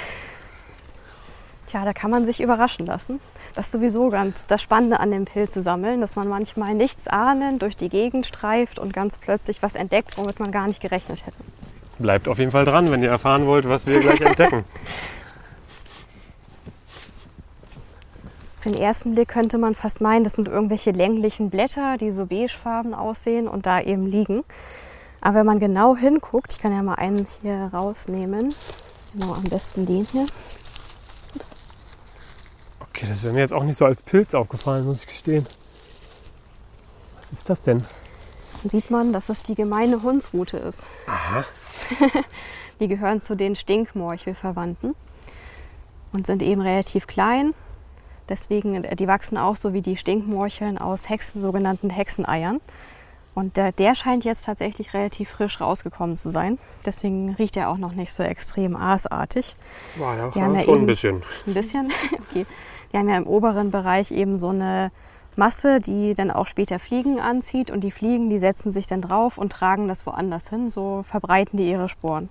Speaker 2: Tja, da kann man sich überraschen lassen. Das ist sowieso ganz das Spannende an dem Pilze sammeln, dass man manchmal nichts ahnend durch die Gegend streift und ganz plötzlich was entdeckt, womit man gar nicht gerechnet hätte.
Speaker 3: Bleibt auf jeden Fall dran, wenn ihr erfahren wollt, was wir gleich entdecken. [laughs]
Speaker 2: Auf den ersten Blick könnte man fast meinen, das sind irgendwelche länglichen Blätter, die so beigefarben aussehen und da eben liegen. Aber wenn man genau hinguckt, ich kann ja mal einen hier rausnehmen, genau am besten den hier.
Speaker 3: Ups. Okay, das wäre mir jetzt auch nicht so als Pilz aufgefallen, muss ich gestehen. Was ist das denn?
Speaker 2: Dann sieht man, dass das die gemeine Hundsrute ist.
Speaker 3: Aha. [laughs]
Speaker 2: die gehören zu den Stinkmorchelverwandten und sind eben relativ klein. Deswegen, die wachsen auch so wie die Stinkmorcheln aus Hexen, sogenannten Hexeneiern. Und der, der scheint jetzt tatsächlich relativ frisch rausgekommen zu sein. Deswegen riecht er auch noch nicht so extrem aasartig.
Speaker 3: War ja, die haben ja schon ein bisschen.
Speaker 2: Ein bisschen? [laughs] Okay. Die haben ja im oberen Bereich eben so eine Masse, die dann auch später Fliegen anzieht. Und die Fliegen, die setzen sich dann drauf und tragen das woanders hin. So verbreiten die ihre Sporen.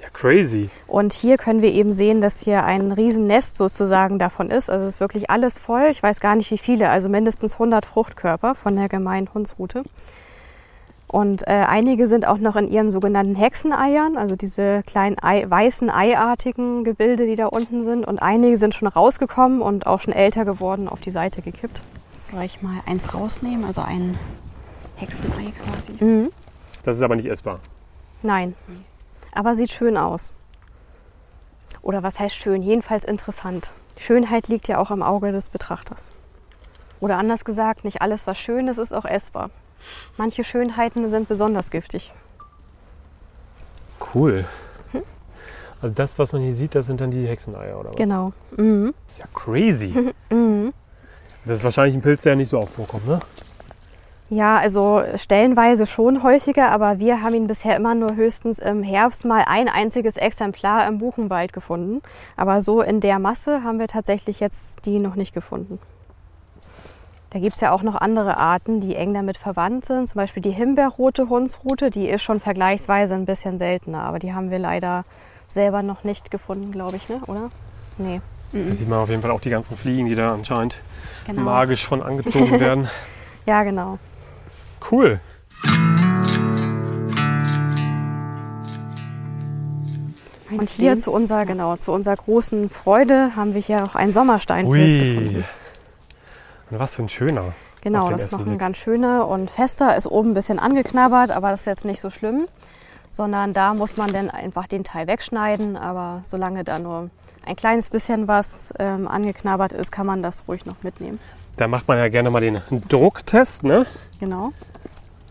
Speaker 3: Ja, crazy.
Speaker 2: Und hier können wir eben sehen, dass hier ein Riesennest sozusagen davon ist. Also es ist wirklich alles voll. Ich weiß gar nicht wie viele, also mindestens 100 Fruchtkörper von der gemeinen Hundsrute. Und äh, einige sind auch noch in ihren sogenannten Hexeneiern, also diese kleinen Ei, weißen eiartigen Gebilde, die da unten sind. Und einige sind schon rausgekommen und auch schon älter geworden, auf die Seite gekippt.
Speaker 1: Soll ich mal eins rausnehmen, also ein Hexenei quasi? Mhm.
Speaker 3: Das ist aber nicht essbar.
Speaker 2: Nein aber sieht schön aus. Oder was heißt schön? Jedenfalls interessant. Schönheit liegt ja auch im Auge des Betrachters. Oder anders gesagt, nicht alles, was schön ist, ist auch essbar. Manche Schönheiten sind besonders giftig.
Speaker 3: Cool. Also das, was man hier sieht, das sind dann die Hexeneier, oder was?
Speaker 2: Genau. Mhm.
Speaker 3: Das ist ja crazy. [laughs] Das ist wahrscheinlich ein Pilz, der nicht so oft vorkommt, ne?
Speaker 2: Ja, also stellenweise schon häufiger, aber wir haben ihn bisher immer nur höchstens im Herbst mal ein einziges Exemplar im Buchenwald gefunden. Aber so in der Masse haben wir tatsächlich jetzt die noch nicht gefunden. Da gibt's ja auch noch andere Arten, die eng damit verwandt sind. Zum Beispiel die Himbeerrote Hundsrute, die ist schon vergleichsweise ein bisschen seltener, aber die haben wir leider selber noch nicht gefunden, glaube ich, ne? oder? Nee.
Speaker 3: Da sieht man auf jeden Fall auch die ganzen Fliegen, die da anscheinend
Speaker 2: Genau.
Speaker 3: magisch von angezogen werden. [laughs]
Speaker 2: Ja, genau.
Speaker 3: Cool.
Speaker 2: Und hier zu unserer, genau, zu unserer großen Freude haben wir hier auch einen Sommersteinpilz gefunden.
Speaker 3: Und was für ein schöner.
Speaker 2: Genau, das ist noch ein
Speaker 3: Blick.
Speaker 2: ganz schöner und fester, ist oben ein bisschen angeknabbert, aber das ist jetzt nicht so schlimm, sondern da muss man dann einfach den Teil wegschneiden, aber solange da nur ein kleines bisschen was ähm, angeknabbert ist, kann man das ruhig noch mitnehmen.
Speaker 3: Da macht man ja gerne mal den Drucktest, ne?
Speaker 2: Genau.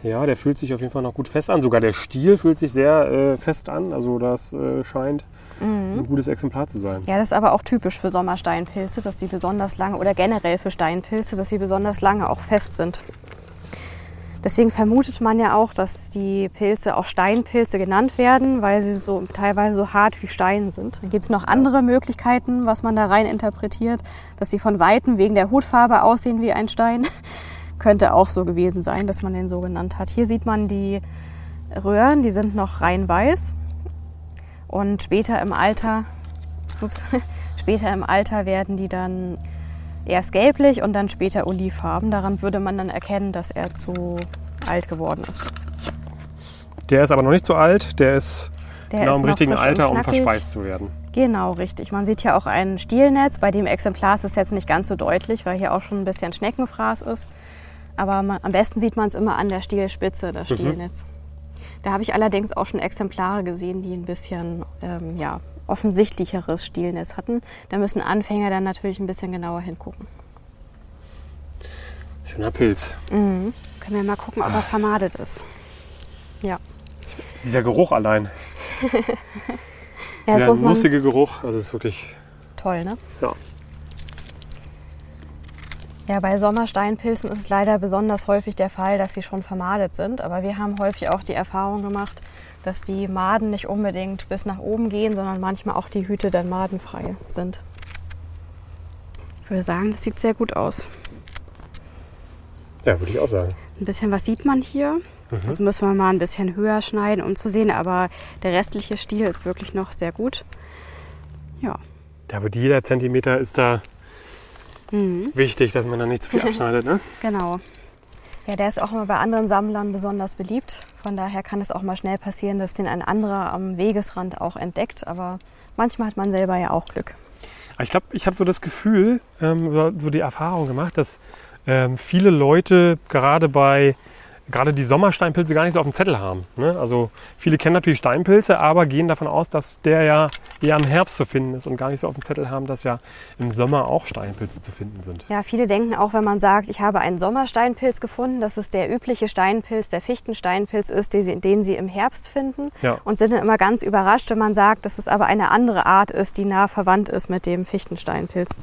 Speaker 3: Ja, der fühlt sich auf jeden Fall noch gut fest an. Sogar der Stiel fühlt sich sehr äh, fest an. Also das äh, scheint ein gutes Exemplar zu sein.
Speaker 2: Ja, das ist aber auch typisch für Sommersteinpilze, dass sie besonders lange oder generell für Steinpilze, dass sie besonders lange auch fest sind. Deswegen vermutet man ja auch, dass die Pilze auch Steinpilze genannt werden, weil sie so teilweise so hart wie Stein sind. Dann gibt es noch andere Möglichkeiten, was man da rein interpretiert, dass sie von Weitem wegen der Hutfarbe aussehen wie ein Stein. Könnte auch so gewesen sein, dass man den so genannt hat. Hier sieht man die Röhren, die sind noch rein weiß. Und später im Alter, ups, [laughs] später im Alter werden die dann erst gelblich und dann später olivfarben. Daran würde man dann erkennen, dass er zu alt geworden ist.
Speaker 3: Der ist aber noch nicht so alt. Der ist
Speaker 2: Der
Speaker 3: genau
Speaker 2: ist
Speaker 3: im richtigen Alter, um verspeist zu werden.
Speaker 2: Genau, richtig. Man sieht hier auch ein Stielnetz. Bei dem Exemplar ist es jetzt nicht ganz so deutlich, weil hier auch schon ein bisschen Schneckenfraß ist. Aber man, am besten sieht man es immer an der Stielspitze, das
Speaker 3: Mhm.
Speaker 2: Stielnetz. Da habe ich allerdings auch schon Exemplare gesehen, die ein bisschen ähm, ja, offensichtlicheres Stielnetz hatten. Da müssen Anfänger dann natürlich ein bisschen genauer hingucken.
Speaker 3: Schöner Pilz.
Speaker 2: Mhm.
Speaker 1: Können wir mal gucken, ob er vermadet ist.
Speaker 2: Ja,
Speaker 3: Dieser Geruch allein. [laughs]
Speaker 2: ja das
Speaker 3: Dieser
Speaker 2: muss man.
Speaker 3: nussige Geruch. Also es ist wirklich,
Speaker 2: Toll, ne?
Speaker 3: ja.
Speaker 2: Ja, bei Sommersteinpilzen ist es leider besonders häufig der Fall, dass sie schon vermadet sind. Aber wir haben häufig auch die Erfahrung gemacht, dass die Maden nicht unbedingt bis nach oben gehen, sondern manchmal auch die Hüte dann madenfrei sind.
Speaker 1: Ich würde sagen, das sieht sehr gut aus.
Speaker 3: Ja, würde ich auch sagen.
Speaker 1: Ein bisschen was sieht man hier. Das müssen wir mal ein bisschen höher schneiden, um zu sehen. Aber der restliche Stiel ist wirklich noch sehr gut. Ja.
Speaker 3: Da wird jeder Zentimeter ist da wichtig, dass man da nicht zu viel [laughs] abschneidet. Ne?
Speaker 1: Genau.
Speaker 2: Ja, der ist auch immer bei anderen Sammlern besonders beliebt. Von daher kann es auch mal schnell passieren, dass den ein anderer am Wegesrand auch entdeckt. Aber manchmal hat man selber ja auch Glück.
Speaker 3: Ich glaube, ich habe so das Gefühl, ähm, so die Erfahrung gemacht, dass ähm, viele Leute gerade bei gerade die Sommersteinpilze gar nicht so auf dem Zettel haben. Ne? Also viele kennen natürlich Steinpilze, aber gehen davon aus, dass der ja eher im Herbst zu finden ist und gar nicht so auf dem Zettel haben, dass ja im Sommer auch Steinpilze zu finden sind.
Speaker 2: Ja, viele denken auch, wenn man sagt, ich habe einen Sommersteinpilz gefunden, dass es der übliche Steinpilz, der Fichtensteinpilz ist, den sie, den sie im Herbst finden.
Speaker 3: Ja.
Speaker 2: Und sind dann immer ganz überrascht, wenn man sagt, dass es aber eine andere Art ist, die nah verwandt ist mit dem Fichtensteinpilz.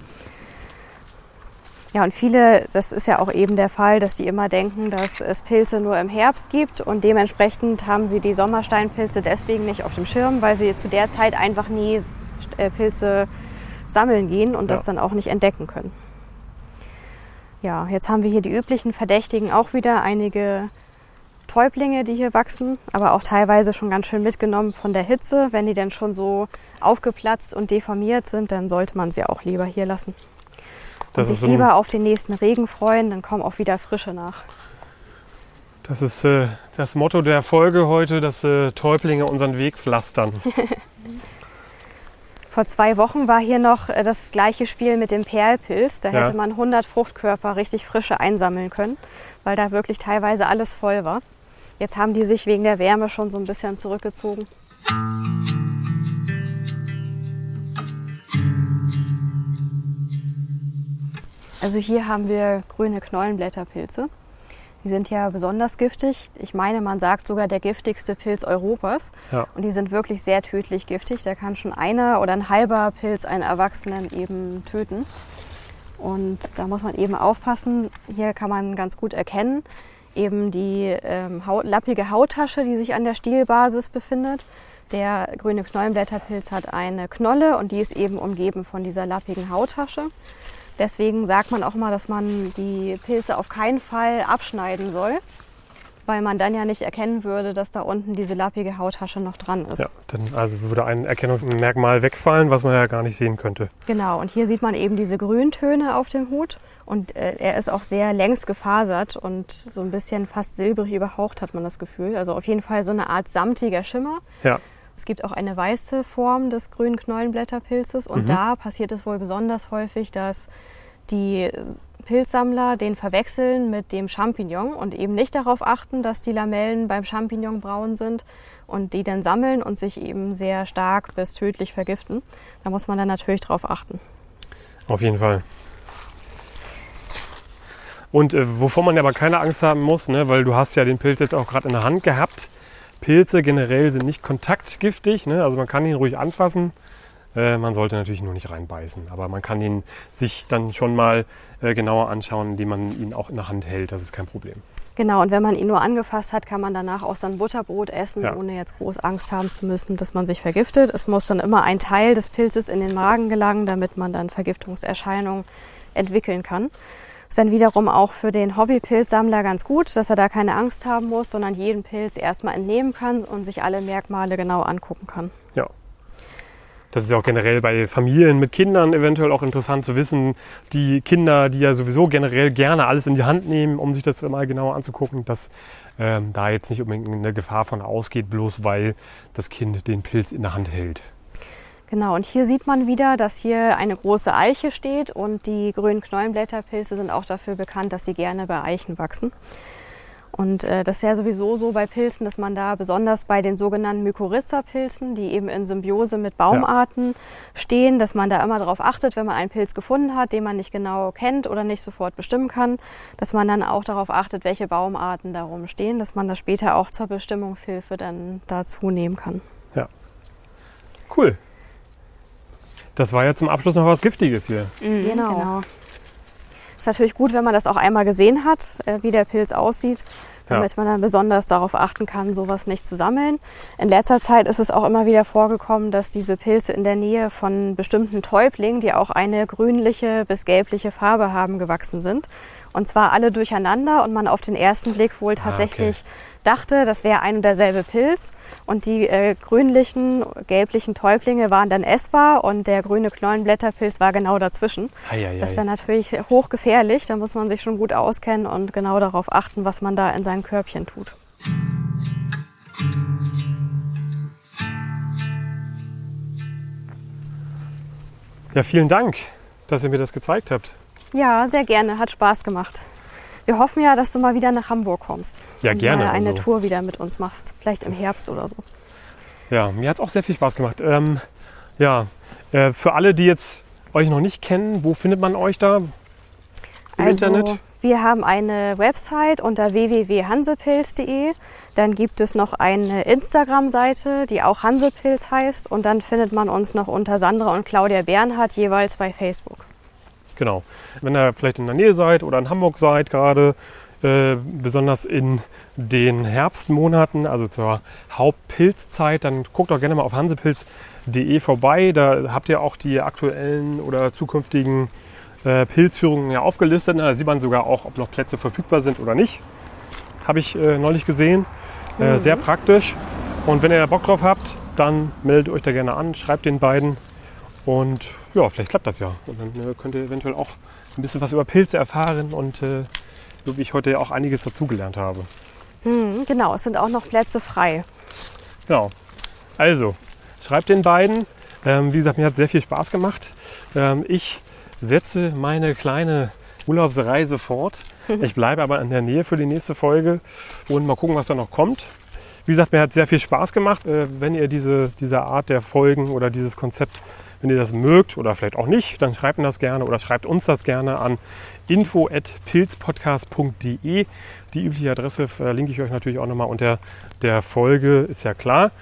Speaker 2: Ja, und viele, das ist ja auch eben der Fall, dass die immer denken, dass es Pilze nur im Herbst gibt und dementsprechend haben sie die Sommersteinpilze deswegen nicht auf dem Schirm, weil sie zu der Zeit einfach nie äh, Pilze sammeln gehen und das
Speaker 3: Ja.
Speaker 2: dann auch nicht entdecken können. Ja, jetzt haben wir hier die üblichen Verdächtigen auch wieder, einige Täublinge, die hier wachsen, aber auch teilweise schon ganz schön mitgenommen von der Hitze. Wenn die dann schon so aufgeplatzt und deformiert sind, dann sollte man sie auch lieber hier lassen. Und
Speaker 3: Das
Speaker 2: sich
Speaker 3: ist, so ein,
Speaker 2: lieber auf den nächsten Regen freuen, dann kommen auch wieder Frische nach.
Speaker 3: das, ist äh, das Motto der Folge heute, dass äh, Täublinge unseren Weg pflastern. [laughs]
Speaker 2: Vor zwei Wochen war hier noch äh, das gleiche Spiel mit dem Perlpilz. Da
Speaker 3: Ja.
Speaker 2: hätte man 100 Fruchtkörper richtig frische einsammeln können, weil da wirklich teilweise alles voll war. Jetzt haben die sich wegen der Wärme schon so ein bisschen zurückgezogen. Also hier haben wir grüne Knollenblätterpilze. Die sind ja besonders giftig. Ich meine, man sagt sogar der giftigste Pilz Europas.
Speaker 3: Ja.
Speaker 2: Und die sind wirklich sehr tödlich giftig. Da kann schon einer oder ein halber Pilz einen Erwachsenen eben töten. Und da muss man eben aufpassen. Hier kann man ganz gut erkennen, eben die ähm, haut, lappige Hauttasche, die sich an der Stielbasis befindet. Der grüne Knollenblätterpilz hat eine Knolle und die ist eben umgeben von dieser lappigen Hauttasche. Deswegen sagt man auch mal, dass man die Pilze auf keinen Fall abschneiden soll, weil man dann ja nicht erkennen würde, dass da unten diese lappige Hauttasche noch dran ist.
Speaker 3: Ja, dann also würde ein Erkennungsmerkmal wegfallen, was man ja gar nicht sehen könnte.
Speaker 2: Genau, und hier sieht man eben diese Grüntöne auf dem Hut und äh, er ist auch sehr längs gefasert und so ein bisschen fast silbrig überhaucht, hat man das Gefühl. Also auf jeden Fall so eine Art samtiger Schimmer.
Speaker 3: Ja,
Speaker 2: Es gibt auch eine weiße Form des grünen Knollenblätterpilzes und
Speaker 3: Mhm.
Speaker 2: da passiert es wohl besonders häufig, dass die Pilzsammler den verwechseln mit dem Champignon und eben nicht darauf achten, dass die Lamellen beim Champignon braun sind und die dann sammeln und sich eben sehr stark bis tödlich vergiften. Da muss man dann natürlich drauf achten.
Speaker 3: auf jeden Fall. Und äh, wovor man aber keine Angst haben muss, ne, weil du hast ja den Pilz jetzt auch gerade in der Hand gehabt. Pilze generell sind nicht kontaktgiftig, ne, also man kann ihn ruhig anfassen. Äh, man sollte natürlich nur nicht reinbeißen, aber man kann ihn sich dann schon mal äh, genauer anschauen, indem man ihn auch in der Hand hält. Das ist kein Problem.
Speaker 2: Genau, und wenn man ihn nur angefasst hat, kann man danach auch sein Butterbrot essen,
Speaker 3: Ja.
Speaker 2: ohne jetzt groß Angst haben zu müssen, dass man sich vergiftet. Es muss dann immer ein Teil des Pilzes in den Magen gelangen, damit man dann Vergiftungserscheinungen entwickeln kann. Ist dann wiederum auch für den Hobbypilzsammler ganz gut, dass er da keine Angst haben muss, sondern jeden Pilz erstmal entnehmen kann und sich alle Merkmale genau angucken kann.
Speaker 3: Ja. Das ist ja auch generell bei Familien mit Kindern eventuell auch interessant zu wissen. Die Kinder, die ja sowieso generell gerne alles in die Hand nehmen, um sich das mal genauer anzugucken, dass ähm, da jetzt nicht unbedingt eine Gefahr von ausgeht, bloß weil das Kind den Pilz in der Hand hält.
Speaker 2: Genau, und hier sieht man wieder, dass hier eine große Eiche steht und die grünen Knollenblätterpilze sind auch dafür bekannt, dass sie gerne bei Eichen wachsen. Und äh, das ist ja sowieso so bei Pilzen, dass man da besonders bei den sogenannten Mykorrhiza-Pilzen, die eben in Symbiose mit Baumarten stehen, dass man da immer darauf achtet, wenn man einen Pilz gefunden hat, den man nicht genau kennt oder nicht sofort bestimmen kann, dass man dann auch darauf achtet, welche Baumarten darum stehen, dass man das später auch zur Bestimmungshilfe dann dazu nehmen kann.
Speaker 3: Cool. Das war ja zum Abschluss noch was Giftiges hier.
Speaker 1: Mhm,
Speaker 2: Genau. Ist natürlich gut, wenn man das auch einmal gesehen hat, äh, wie der Pilz aussieht, damit man dann besonders darauf achten kann, sowas nicht zu sammeln. In letzter Zeit ist es auch immer wieder vorgekommen, dass diese Pilze in der Nähe von bestimmten Täublingen, die auch eine grünliche bis gelbliche Farbe haben, gewachsen sind. Und zwar alle durcheinander und man auf den ersten Blick wohl tatsächlich dachte, das wäre ein und derselbe Pilz. Und die äh, grünlichen, gelblichen Täublinge waren dann essbar und der grüne Knollenblätterpilz war genau dazwischen.
Speaker 3: Eieiei.
Speaker 2: Das ist dann natürlich hochgefährlich. Da muss man sich schon gut auskennen und genau darauf achten, was man da in sein Körbchen tut.
Speaker 3: Ja, vielen Dank, dass ihr mir das gezeigt habt.
Speaker 2: Ja, sehr gerne. Hat Spaß gemacht. Wir hoffen ja, dass du mal wieder nach Hamburg kommst.
Speaker 3: Ja,
Speaker 2: und
Speaker 3: gerne,
Speaker 2: Mal eine
Speaker 3: also.
Speaker 2: Tour wieder mit uns machst. Vielleicht im Herbst oder so.
Speaker 3: Ja, mir hat es auch sehr viel Spaß gemacht. Ähm, ja, äh, für alle, die jetzt euch noch nicht kennen, wo findet man euch da? Im
Speaker 2: also,
Speaker 3: Internet?
Speaker 2: wir haben eine Website unter www.hansepilz.de. Dann gibt es noch eine Instagram-Seite, die auch Hansepilz heißt. Und dann findet man uns noch unter Sandra und Claudia Bernhardt jeweils bei Facebook.
Speaker 3: Genau. Wenn ihr vielleicht in der Nähe seid oder in Hamburg seid gerade, äh, besonders in den Herbstmonaten, also zur Hauptpilzzeit, dann guckt doch gerne mal auf hansepilz.de vorbei. Da habt ihr auch die aktuellen oder zukünftigen äh, Pilzführungen ja aufgelistet. Da sieht man sogar auch, ob noch Plätze verfügbar sind oder nicht. Habe ich äh, neulich gesehen. Äh, Sehr praktisch. Und wenn ihr da Bock drauf habt, dann meldet euch da gerne an, schreibt den beiden. Und ja, vielleicht klappt das ja. Und dann äh, könnt ihr eventuell auch ein bisschen was über Pilze erfahren und äh, so wie ich heute auch einiges dazugelernt habe.
Speaker 2: Hm, genau, es sind auch noch Plätze frei.
Speaker 3: Genau. Also, schreibt den beiden. Ähm, wie gesagt, mir hat sehr viel Spaß gemacht. Ähm, ich setze meine kleine Urlaubsreise fort. [laughs] Ich bleibe aber in der Nähe für die nächste Folge und mal gucken, was da noch kommt. Wie gesagt, mir hat sehr viel Spaß gemacht. Äh, wenn ihr diese, diese Art der Folgen oder dieses Konzept Wenn ihr das mögt oder vielleicht auch nicht, dann schreibt mir das gerne oder schreibt uns das gerne an info.pilzpodcast.de. Die übliche Adresse verlinke ich euch natürlich auch nochmal unter der Folge, ist ja klar.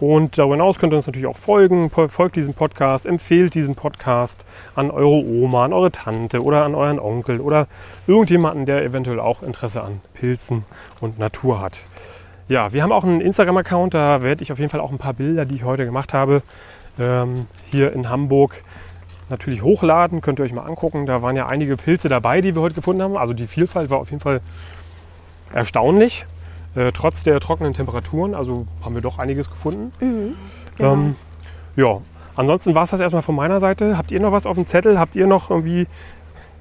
Speaker 3: Und darüber hinaus könnt ihr uns natürlich auch folgen. Folgt diesem Podcast, empfehlt diesen Podcast an eure Oma, an eure Tante oder an euren Onkel oder irgendjemanden, der eventuell auch Interesse an Pilzen und Natur hat. Ja, wir haben auch einen Instagram-Account, da werde ich auf jeden Fall auch ein paar Bilder, die ich heute gemacht habe, ähm, hier in Hamburg natürlich hochladen. Könnt ihr euch mal angucken. Da waren ja einige Pilze dabei, die wir heute gefunden haben. Also die Vielfalt war auf jeden Fall erstaunlich. Äh, trotz der trockenen Temperaturen, also haben wir doch einiges gefunden. Mhm, genau. ähm, ja, ansonsten war es das erstmal von meiner Seite. Habt ihr noch was auf dem Zettel? Habt ihr noch irgendwie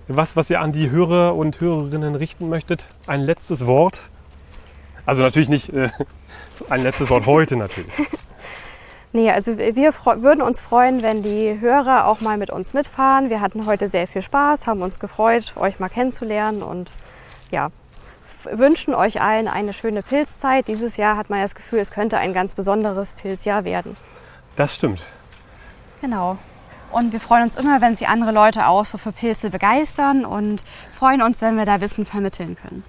Speaker 3: was, was ihr an die Hörer und Hörerinnen richten möchtet? Ein letztes Wort? Also natürlich nicht äh, ein letztes Wort heute natürlich. [laughs]
Speaker 2: Nee, also wir würden uns freuen, wenn die Hörer auch mal mit uns mitfahren. Wir hatten heute sehr viel Spaß, haben uns gefreut, euch mal kennenzulernen und ja, wünschen euch allen eine schöne Pilzzeit. Dieses Jahr hat man das Gefühl, es könnte ein ganz besonderes Pilzjahr werden.
Speaker 3: Das stimmt.
Speaker 1: Genau. Und wir freuen uns immer, wenn Sie andere Leute auch so für Pilze begeistern und freuen uns, wenn wir da Wissen vermitteln können.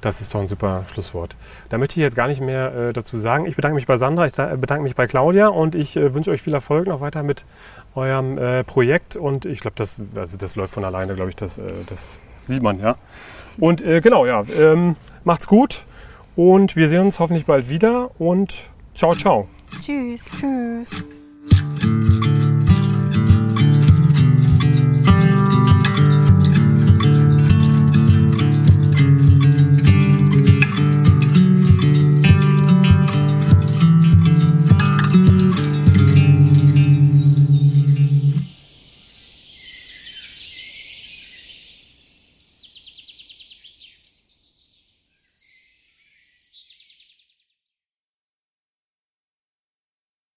Speaker 3: Das ist doch ein super Schlusswort. Da möchte ich jetzt gar nicht mehr äh, dazu sagen. Ich bedanke mich bei Sandra, ich bedanke mich bei Claudia und ich äh, wünsche euch viel Erfolg noch weiter mit eurem äh, Projekt. Und ich glaube, das, also das läuft von alleine, glaube ich, das, äh, das sieht man, ja. Und äh, genau, ja, ähm, macht's gut und wir sehen uns hoffentlich bald wieder und ciao, ciao.
Speaker 1: Tschüss. Tschüss.